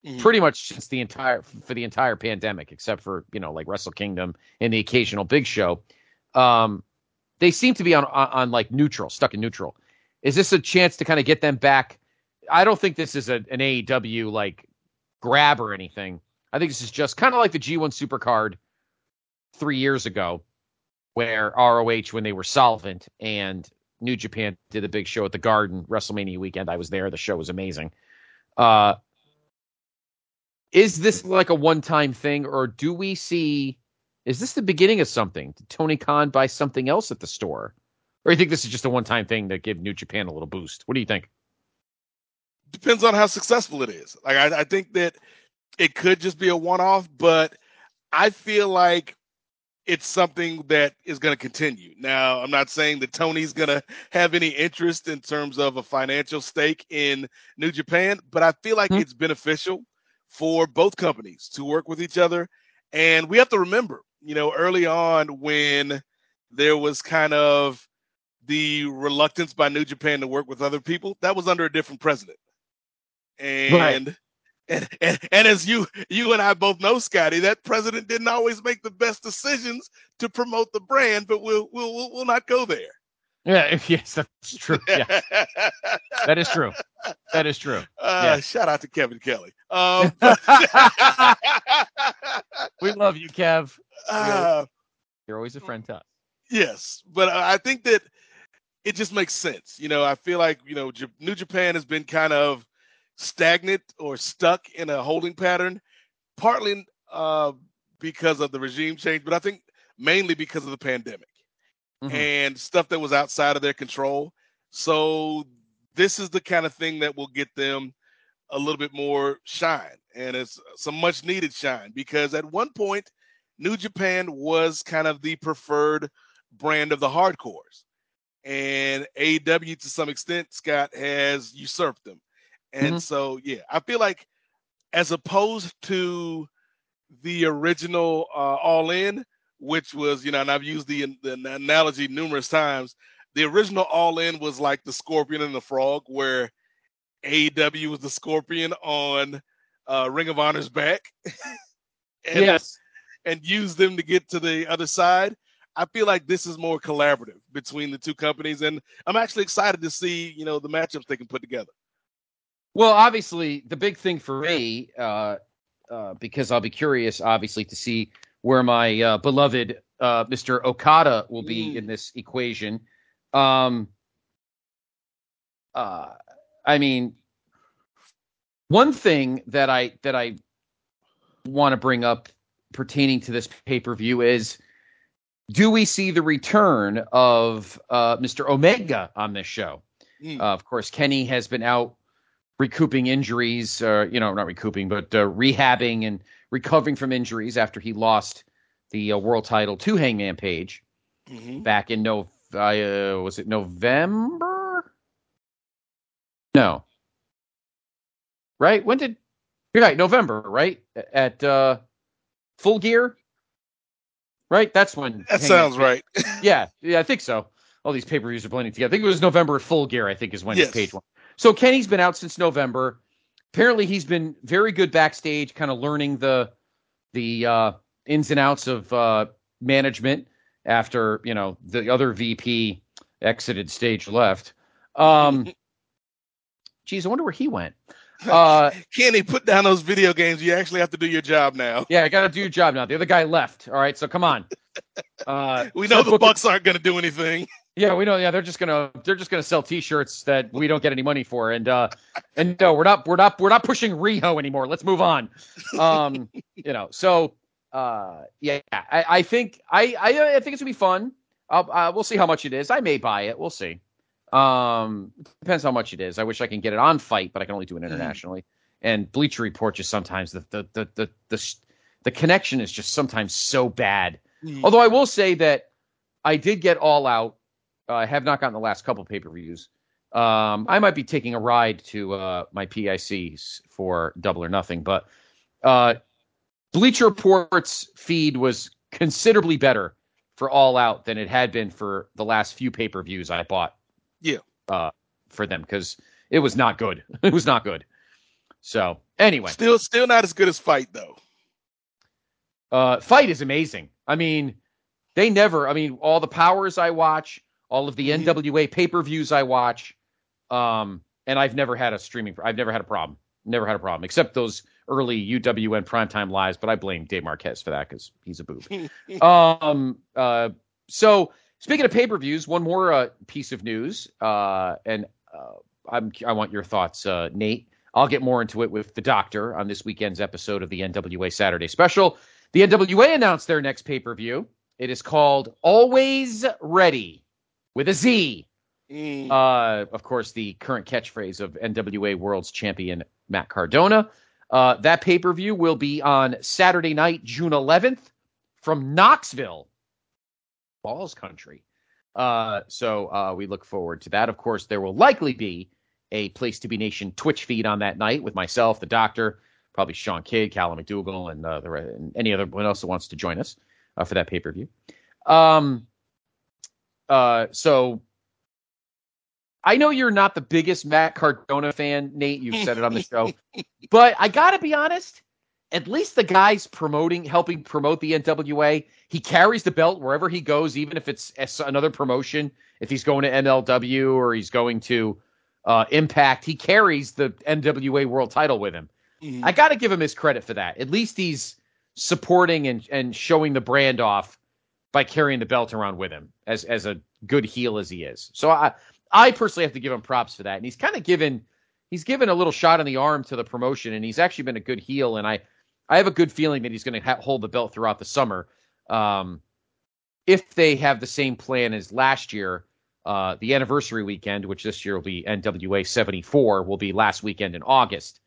Mhm. pretty much since the entire for the entire pandemic, except for you know like Wrestle Kingdom and the occasional big show. Um, they seem to be on, on on like neutral, stuck in neutral. Is this a chance to kind of get them back? I don't think this is a, an AEW like grab or anything. I think this is just kind of like the G1 Supercard three years ago, where ROH when they were solvent and New Japan did a big show at the Garden WrestleMania weekend. I was there. The show was amazing. Uh, is this like a one-time thing, or do we see? Is this the beginning of something? Did Tony Khan buy something else at the store, or you think this is just a one-time thing to give New Japan a little boost? What do you think? depends on how successful it is. Like I, I think that it could just be a one-off, but I feel like it's something that is going to continue. Now, I'm not saying that Tony's going to have any interest in terms of a financial stake in New Japan, but I feel like Hmm. it's beneficial for both companies to work with each other. And we have to remember, you know, early on when there was kind of the reluctance by New Japan to work with other people, that was under a different president. And and, and and as you you and I both know, Scotty, that president didn't always make the best decisions to promote the brand, but we'll we'll we'll, not go there. Yeah, [LAUGHS] yes, that's true. Yeah, [LAUGHS] that is true. That is true. Uh, Yeah. Shout out to Kevin Kelly. [LAUGHS] Um, we love you, Kev. uh, You're always a friend to us. Yes, but I I think that it just makes sense. You know, I feel like you know J- New Japan has been kind of stagnant or stuck in a holding pattern, partly uh, because of the regime change, but I think mainly because of the pandemic Mhm. and stuff that was outside of their control. So this is the kind of thing that will get them a little bit more shine, and it's some much needed shine because at one point New Japan was kind of the preferred brand of the hardcores. And AEW, to some extent, Scott has usurped them. And mm-hmm. so, yeah, I feel like as opposed to the original uh, All In, which was, you know, and I've used the, the analogy numerous times. The original All In was like the scorpion and the frog, where AEW was the scorpion on uh, Ring of Honor's back. [LAUGHS] and, yes. And use them to get to the other side. I feel like this is more collaborative between the two companies, and I'm actually excited to see, you know, the matchups they can put together. Well, obviously, the big thing for me, uh, uh, because I'll be curious, obviously, to see where my uh, beloved uh, Mr. Okada will be mm. in this equation. Um, uh, I mean, one thing that I that I want to bring up pertaining to this pay per view is do we see the return of uh, Mr. Omega on this show? Mm. Uh, of course, Kenny has been out recouping injuries, uh, you know, not recouping, but uh, rehabbing and recovering from injuries after he lost the uh, world title to Hangman Page mm-hmm. back in no, uh, was it November? No, right? When did you're right? November, right? At uh, Full Gear, right? That's when. That sounds right. [LAUGHS] yeah, yeah, I think so. All these pay per views are blending together. I think it was November at Full Gear. I think is when yes. page went. So Kenny's been out since November. Apparently, he's been very good backstage, kind of learning the the uh, ins and outs of uh, management after you know the other VP exited stage left. Um, [LAUGHS] geez, I wonder where he went. [LAUGHS] Uh, Kenny, put down those video games. You actually have to do your job now. Yeah, I got to do your job now. The other guy left. All right, so come on. [LAUGHS] Uh, we know the Bucks aren't going to do anything. Yeah, we know. Yeah, they're just gonna they're just gonna sell T-shirts that we don't get any money for, and uh, and no, we're not we're not we're not pushing Riho anymore. Let's move on. Um, you know, so uh, yeah, I, I think I, I I think it's gonna be fun. I'll, uh, we'll see how much it is. I may buy it. We'll see. Um, depends how much it is. I wish I can get it on fight, but I can only do it mm-hmm. internationally. Mm. And Bleacher Report just sometimes the the the the the, the connection is just sometimes so bad. Mm. Although I will say that I did get All Out. I have not gotten the last couple pay per views. Um, I might be taking a ride to uh, my PICs for Double or Nothing, but uh, Bleacher Report's feed was considerably better for All Out than it had been for the last few pay per views I bought yeah. Uh, for them because it was not good. [LAUGHS] it was not good. So anyway, still still not as good as Fight though. Uh, FITE is amazing. I mean, they never. I mean, all the powers I watch, all of the. NWA pay per views I watch, um, and I've never had a streaming. I've never had a problem. Never had a problem, except those early UWN primetime lives. But I blame Dave Marquez for that because he's a boob. [LAUGHS] um. Uh. So Speaking of pay per views, one more uh, piece of news, uh, and uh, I'm, i want your thoughts, uh, Nate. I'll get more into it with the doctor on this weekend's episode of the NWA Saturday Special. The NWA announced their next pay per view. It is called Always Ready with a Z. Mm. Uh, of course, the current catchphrase of NWA World's Champion Matt Cardona. Uh, that pay per view will be on Saturday night, June 11th, from Knoxville, Vols Country. Uh, so uh, we look forward to that. Of course, there will likely be a Place to Be Nation Twitch feed on that night with myself, the Doctor, probably Sean Kidd, Callum McDougal, and, uh, the, and any other one else that wants to join us uh, for that pay per view. Um, uh, so I know you're not the biggest Matt Cardona fan, Nate. You've said it on the show, [LAUGHS] but I got to be honest at least the guy's promoting, helping promote the NWA. He carries the belt wherever he goes, even if it's another promotion. If he's going to MLW or he's going to uh, Impact, he carries the NWA World Title with him. Mm-hmm. I got to give him his credit for that. At least he's supporting and, and showing the brand off by carrying the belt around with him as as a good heel as he is. So I I personally have to give him props for that. And he's kind of given he's given a little shot in the arm to the promotion, and he's actually been a good heel. And I I have a good feeling that he's going to ha- hold the belt throughout the summer. Um, if they have the same plan as last year, uh, the anniversary weekend, which this year will be NWA 74, will be last weekend in August.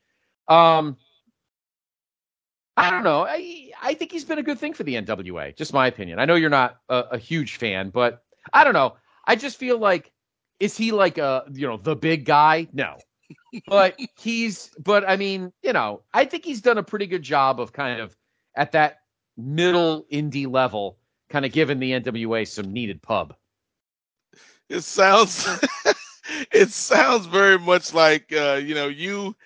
Um, I don't know. I I think he's been a good thing for the NWA. Just my opinion. I know you're not a, a huge fan, but I don't know. I just feel like is he like a you know the big guy? No, but [LAUGHS] he's but I mean you know I think he's done a pretty good job of kind of at that middle indie level, kind of giving the NWA some needed pub. It sounds [LAUGHS] it sounds very much like uh, you know you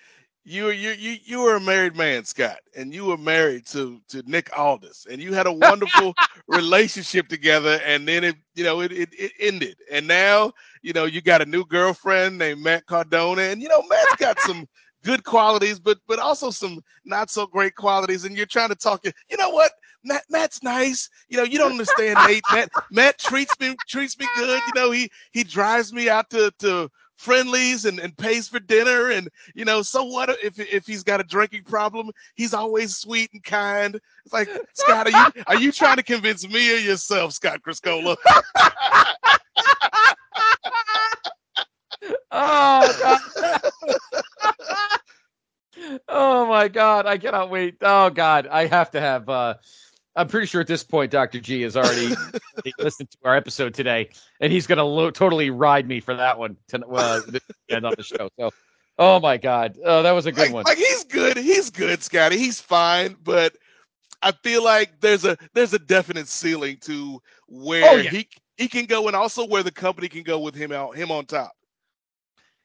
you you you you were a married man, Scott, and you were married to to Nick Aldis, and you had a wonderful [LAUGHS] relationship together, and then it you know it, it it ended, and now you know you got a new girlfriend named Matt Cardona, and you know Matt's got some good qualities, but but also some not so great qualities, and you're trying to talk. You know what? Matt, Matt's nice. You know, you don't understand Nate. Matt, Matt treats me treats me good. You know, he he drives me out to to Friendly's and, and pays for dinner. And you know so what if if he's got a drinking problem? He's always sweet and kind. It's like scott are you are you trying to convince me or yourself scott criscola? [LAUGHS] Oh God. [LAUGHS] oh my god. I cannot wait. Oh god. I have to have uh I'm pretty sure at this point Dr. G has already [LAUGHS] listened to our episode today, and he's going to lo- totally ride me for that one to uh, end on the show. So, oh my God, oh that was a good like, one. Like he's good, he's good, Scotty. He's fine, but I feel like there's a there's a definite ceiling to where oh, yeah. he he can go, and also where the company can go with him out him on top.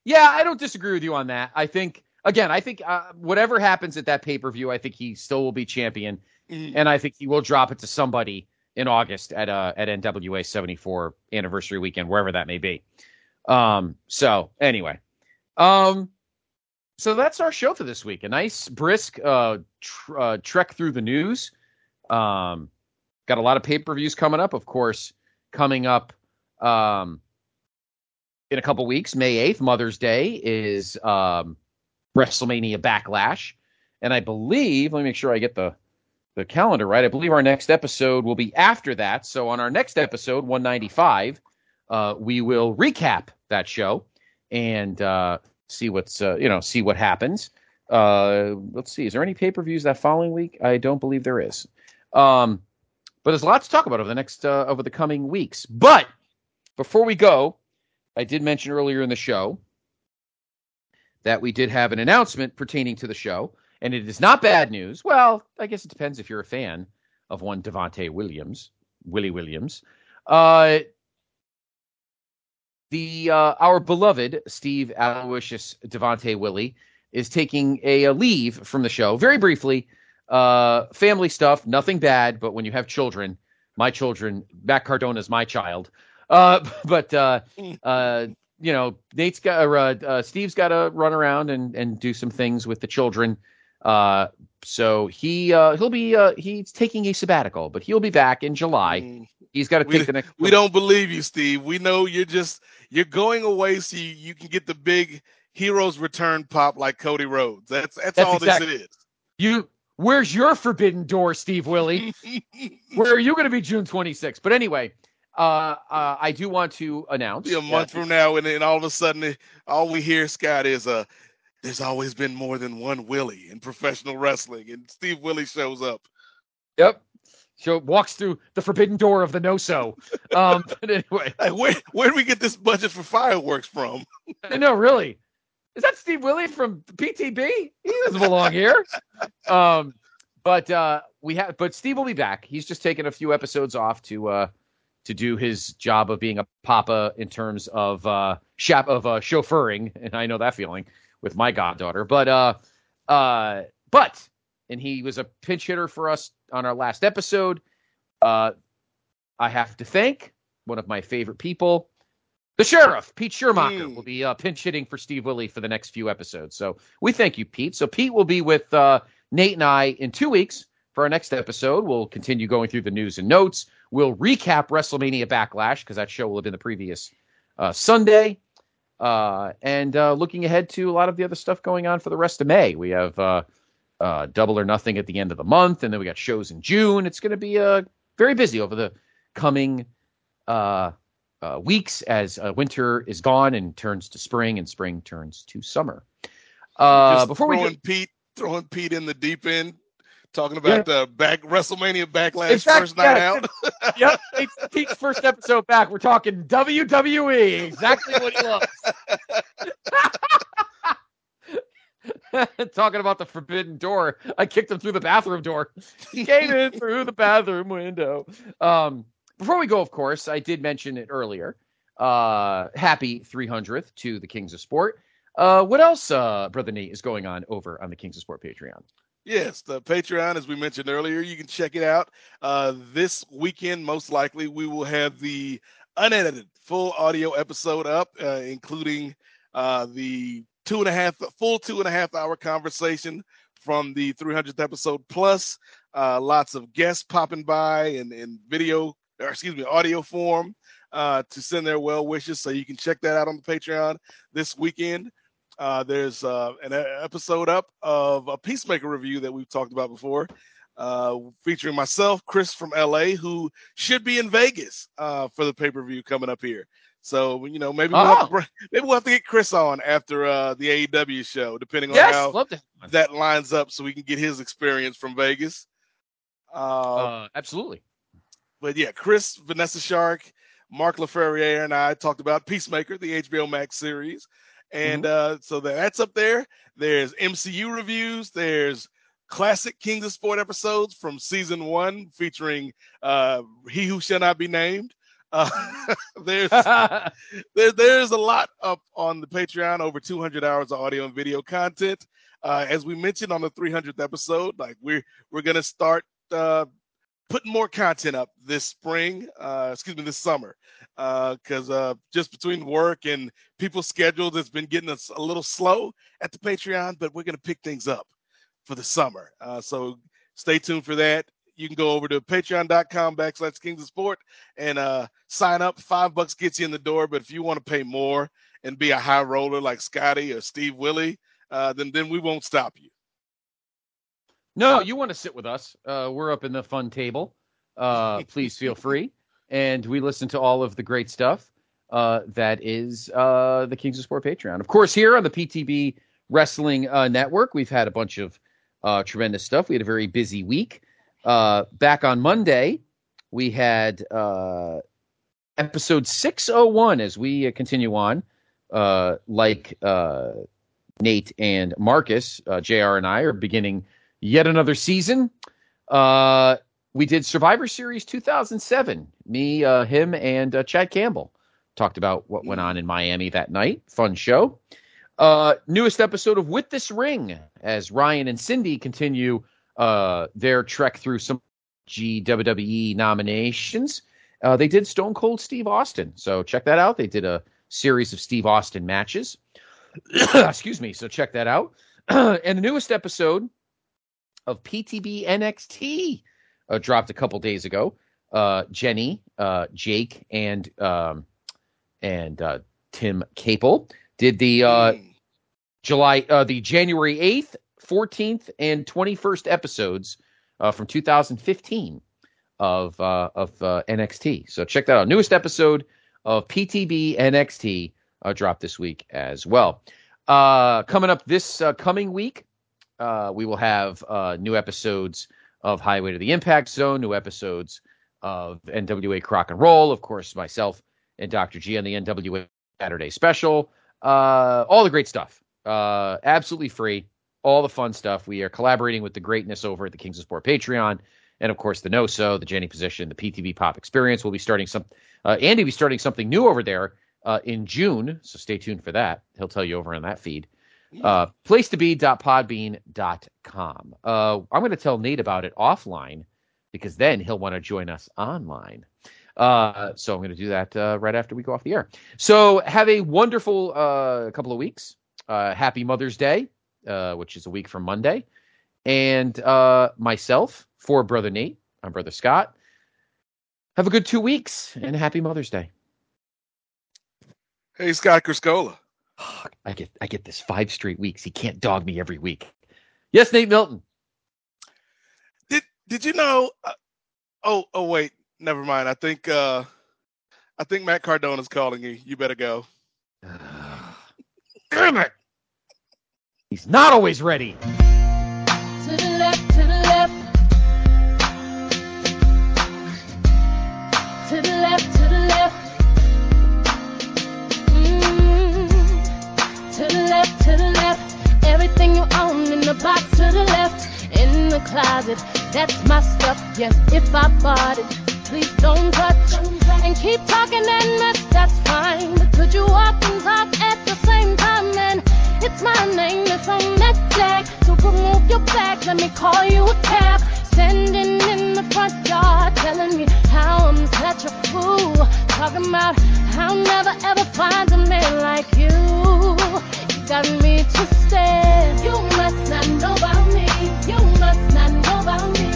Yeah, I don't disagree with you on that. I think again, I think uh, whatever happens at that pay per view, I think he still will be champion. And I think he will drop it to somebody in August at uh at NWA 74 anniversary weekend, wherever that may be. Um, so anyway, um, so that's our show for this week. A nice brisk uh, tr- uh trek through the news. Um, got a lot of pay per views coming up, of course. Coming up, um, in a couple weeks, May 8th, Mother's Day is um WrestleMania Backlash, and I believe. Let me make sure I get the the calendar right. I believe our next episode will be after that. So on our next episode, 195, uh, we will recap that show and uh, see what's uh, you know see what happens. Uh, let's see. Is there any pay per views that following week? I don't believe there is. Um, but there's a lot to talk about over the next uh, over the coming weeks. But before we go, I did mention earlier in the show that we did have an announcement pertaining to the show and it is not bad news. Well, I guess it depends if you're a fan of one Devonte Williams, Willie Williams. Uh, the uh, our beloved Steve Aloysius Devonte Willie is taking a, a, leave from the show very briefly. Uh, family stuff, nothing bad, but when you have children, my children, Matt Cardona is my child. Uh, [LAUGHS] but uh, uh, you know, Nate's got uh, Steve's got to run around and and do some things with the children. Uh, so he uh, he'll be uh, he's taking a sabbatical, but he'll be back in July. Mm. He's got to take we, the next. We don't believe you, Steve. We know you're just you're going away so you, you can get the big heroes return pop like Cody Rhodes. That's that's, that's all exactly. this is. You where's your forbidden door, Steve Willie? [LAUGHS] Where are you going to be June 26th? But anyway, uh, uh, I do want to announce. Be a month from now, and then all of a sudden, all we hear, Scott, is a there's always been more than one Willie in professional wrestling, and Steve Willie shows up. Yep. So walks through the forbidden door of the no so. Um, [LAUGHS] but anyway, [LAUGHS] where where do we get this budget for fireworks from? no, really. Is that Steve Willie from PTB? He doesn't belong here. [LAUGHS] Um, but uh, we have, but Steve will be back. He's just taken a few episodes off to uh, to do his job of being a papa in terms of uh, shop of uh, chauffeuring, and I know that feeling with my goddaughter. But uh, uh, but and he was a pinch hitter for us on our last episode. Uh, I have to thank one of my favorite people, the sheriff, Pete Schermacher, mm. will be uh, pinch hitting for Steve Willie for the next few episodes. So we thank you, Pete. So Pete will be with uh, Nate and I in two weeks for our next episode. We'll continue going through the news and notes. We'll recap WrestleMania Backlash because that show will have been the previous uh, Sunday. Uh, and uh, looking ahead to a lot of the other stuff going on for the rest of May. We have uh, uh Double or Nothing at the end of the month, and then we got shows in June. It's going to be uh, very busy over the coming uh, weeks as winter is gone and turns to spring, and spring turns to summer. before we get... Pete throwing Pete in the deep end talking about yeah. uh, back WrestleMania Backlash exactly, first night yeah, out. yep, Pete's first episode back. We're talking WWE, exactly what he loves. [LAUGHS] talking about the forbidden door. I kicked him through the bathroom door. He came in through the bathroom window. Um, before we go, of course, I did mention it earlier. Uh, happy 300th to the Kings of Sport. Uh, what else, uh, Brother Nate, is going on over on the Kings of Sport Patreon? Yes, the Patreon, as we mentioned earlier, you can check it out. Uh, this weekend, most likely, we will have the unedited full audio episode up, uh, including uh, the two and a half, full two and a half hour conversation from the 300th episode, plus uh, lots of guests popping by and, and video, or excuse me, audio form uh, to send their well wishes. So you can check that out on the Patreon this weekend. Uh, there's uh, an episode up of a Peacemaker review that we've talked about before, uh, featuring myself, Chris from LA, who should be in Vegas uh, for the pay per view coming up here. So you know maybe we'll, have, to, oh. maybe we'll have to get Chris on after uh, the AEW show, depending on yes, how that lines up, so we can get his experience from Vegas. Uh, absolutely. But yeah, Chris, Vanessa Shark, Mark LaFerriere, and I talked about Peacemaker, the HBO Max series. And mm-hmm. uh, so that's up there. There's MCU reviews. There's classic Kings of Sport episodes from season one featuring uh, He Who Shall Not Be Named. Uh, [LAUGHS] there's [LAUGHS] there, there's a lot up on the Patreon, over 200 hours of audio and video content. Uh, as we mentioned on the 300th episode, like we're we're gonna start uh, putting more content up this spring, uh, excuse me, this summer, because uh, uh, just between work and people's schedules, it's been getting us a little slow at the Patreon, but we're going to pick things up for the summer. Uh, so stay tuned for that. You can go over to patreon.com backslash Kings of Sport and uh, sign up. Five bucks gets you in the door, but if you want to pay more and be a high roller like Scotty or Steve Willie, uh, then then we won't stop you. No, you want to sit with us. Uh, we're up in the fun table. Uh, please feel free. And we listen to all of the great stuff uh, that is uh, the Kings of Sport Patreon. Of course, here on the PTB Wrestling uh, Network, we've had a bunch of uh, tremendous stuff. We had a very busy week. back on Monday, we had episode 601 as we continue on, like Nate and Marcus, JR and I are beginning – yet another season. Uh, we did Survivor Series 2007. Me, uh, him, and uh, Chad Campbell talked about what went on in Miami that night. Fun show. Uh, newest episode of With This Ring as Ryan and Cindy continue uh, their trek through some GWWE nominations. Uh, they did Stone Cold Steve Austin, so check that out. They did a series of Steve Austin matches. [COUGHS] Excuse me, so check that out. [COUGHS] and the newest episode of PTB NXT uh, dropped a couple days ago. Uh, Jenny, uh, Jake, and um, and uh, Tim Capel did the uh, mm. July, uh, the January eighth, fourteenth, and twenty first episodes from 2015 of of NXT. So check that out. Newest episode of PTB NXT dropped this week as well. coming up this coming week, uh, we will have uh, new episodes of Highway to the Impact Zone, new episodes of NWA Crock and Roll, of course, myself and Dr. G on the NWA Saturday special. Uh, all the great stuff. Uh, absolutely free. All the fun stuff. We are collaborating with the greatness over at the Kings of Sport Patreon. And of course, the No So, the Jenny Position, the PTB Pop Experience. We'll be starting some, uh, Andy will be starting something new over there uh, in June. So stay tuned for that. He'll tell you over on that feed. Uh, place to be.podbean.com. Uh, I'm going to tell Nate about it offline because then he'll want to join us online. Uh, so I'm going to do that uh, right after we go off the air. So have a wonderful uh, couple of weeks. Uh, happy Mother's Day, uh, which is a week from Monday. And uh, myself, for Brother Nate, I'm Brother Scott. Have a good two weeks and happy Mother's Day. Hey, Scott Criscola. I get I get this five straight weeks. He can't dog me every week. Yes, Nate Milton. Did did you know? Uh, oh oh wait, never mind. I think uh, I think Matt Cardona's calling you. You better go. [SIGHS] Damn it! He's not always ready. Everything you own in the box to the left, in the closet. That's my stuff, yes, if I bought it. Please don't touch and keep talking and mess, that's fine. But could you walk and talk at the same time? And it's my name, this on that tag. So remove your flag, let me call you a cab. Standing in the front yard, telling me how I'm such a fool. Talking about how I'll never ever find a man like you. Got me twisted. You must not know about me. You must not know about me.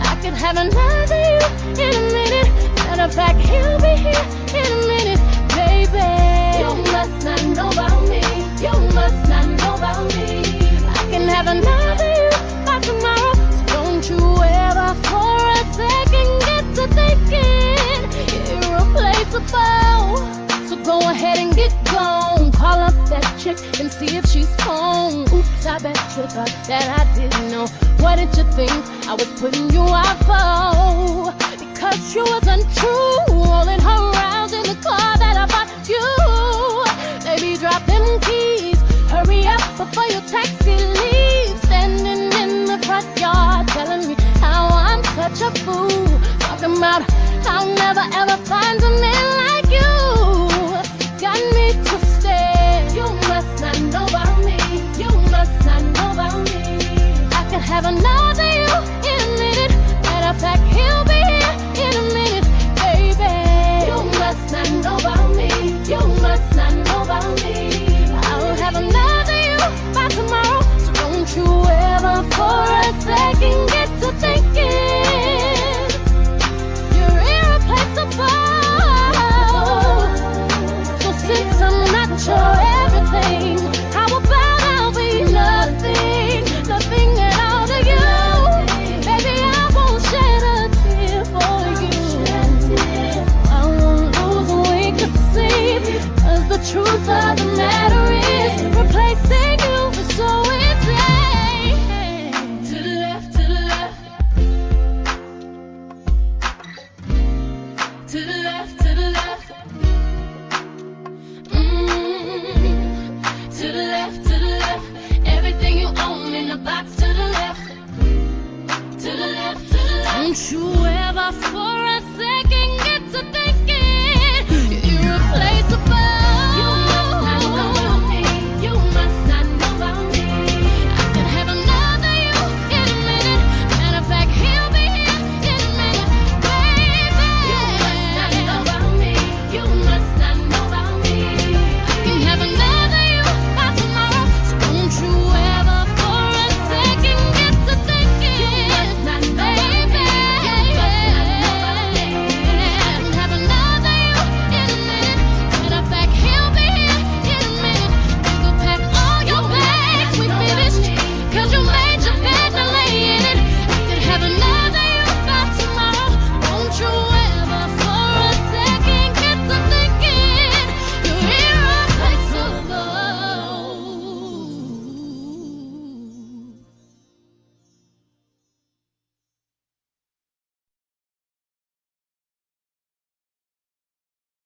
I could have another you in a minute. Matter of fact, he'll be here in a minute, baby. You must not know about me. You must not know about me. I can have another you by tomorrow. So don't you ever for a second get to thinking irreplaceable. So go ahead and get chick and see if she's home. Oops, I bet you thought that I didn't know. What did you think I was putting you out for? Because she was untrue, rolling her around in the car that I bought you. Baby, drop them keys. Hurry up before your taxi leaves. Standing in the front yard, telling me how I'm such a fool. Talking about I'll never ever find a man like you. Got me twisted. You must not know about me. You must not know about me. I can have another you in a minute. He'll be here in a minute, baby. You must not know about me. You must not know about me. I'll have another you by tomorrow. So don't you ever for a second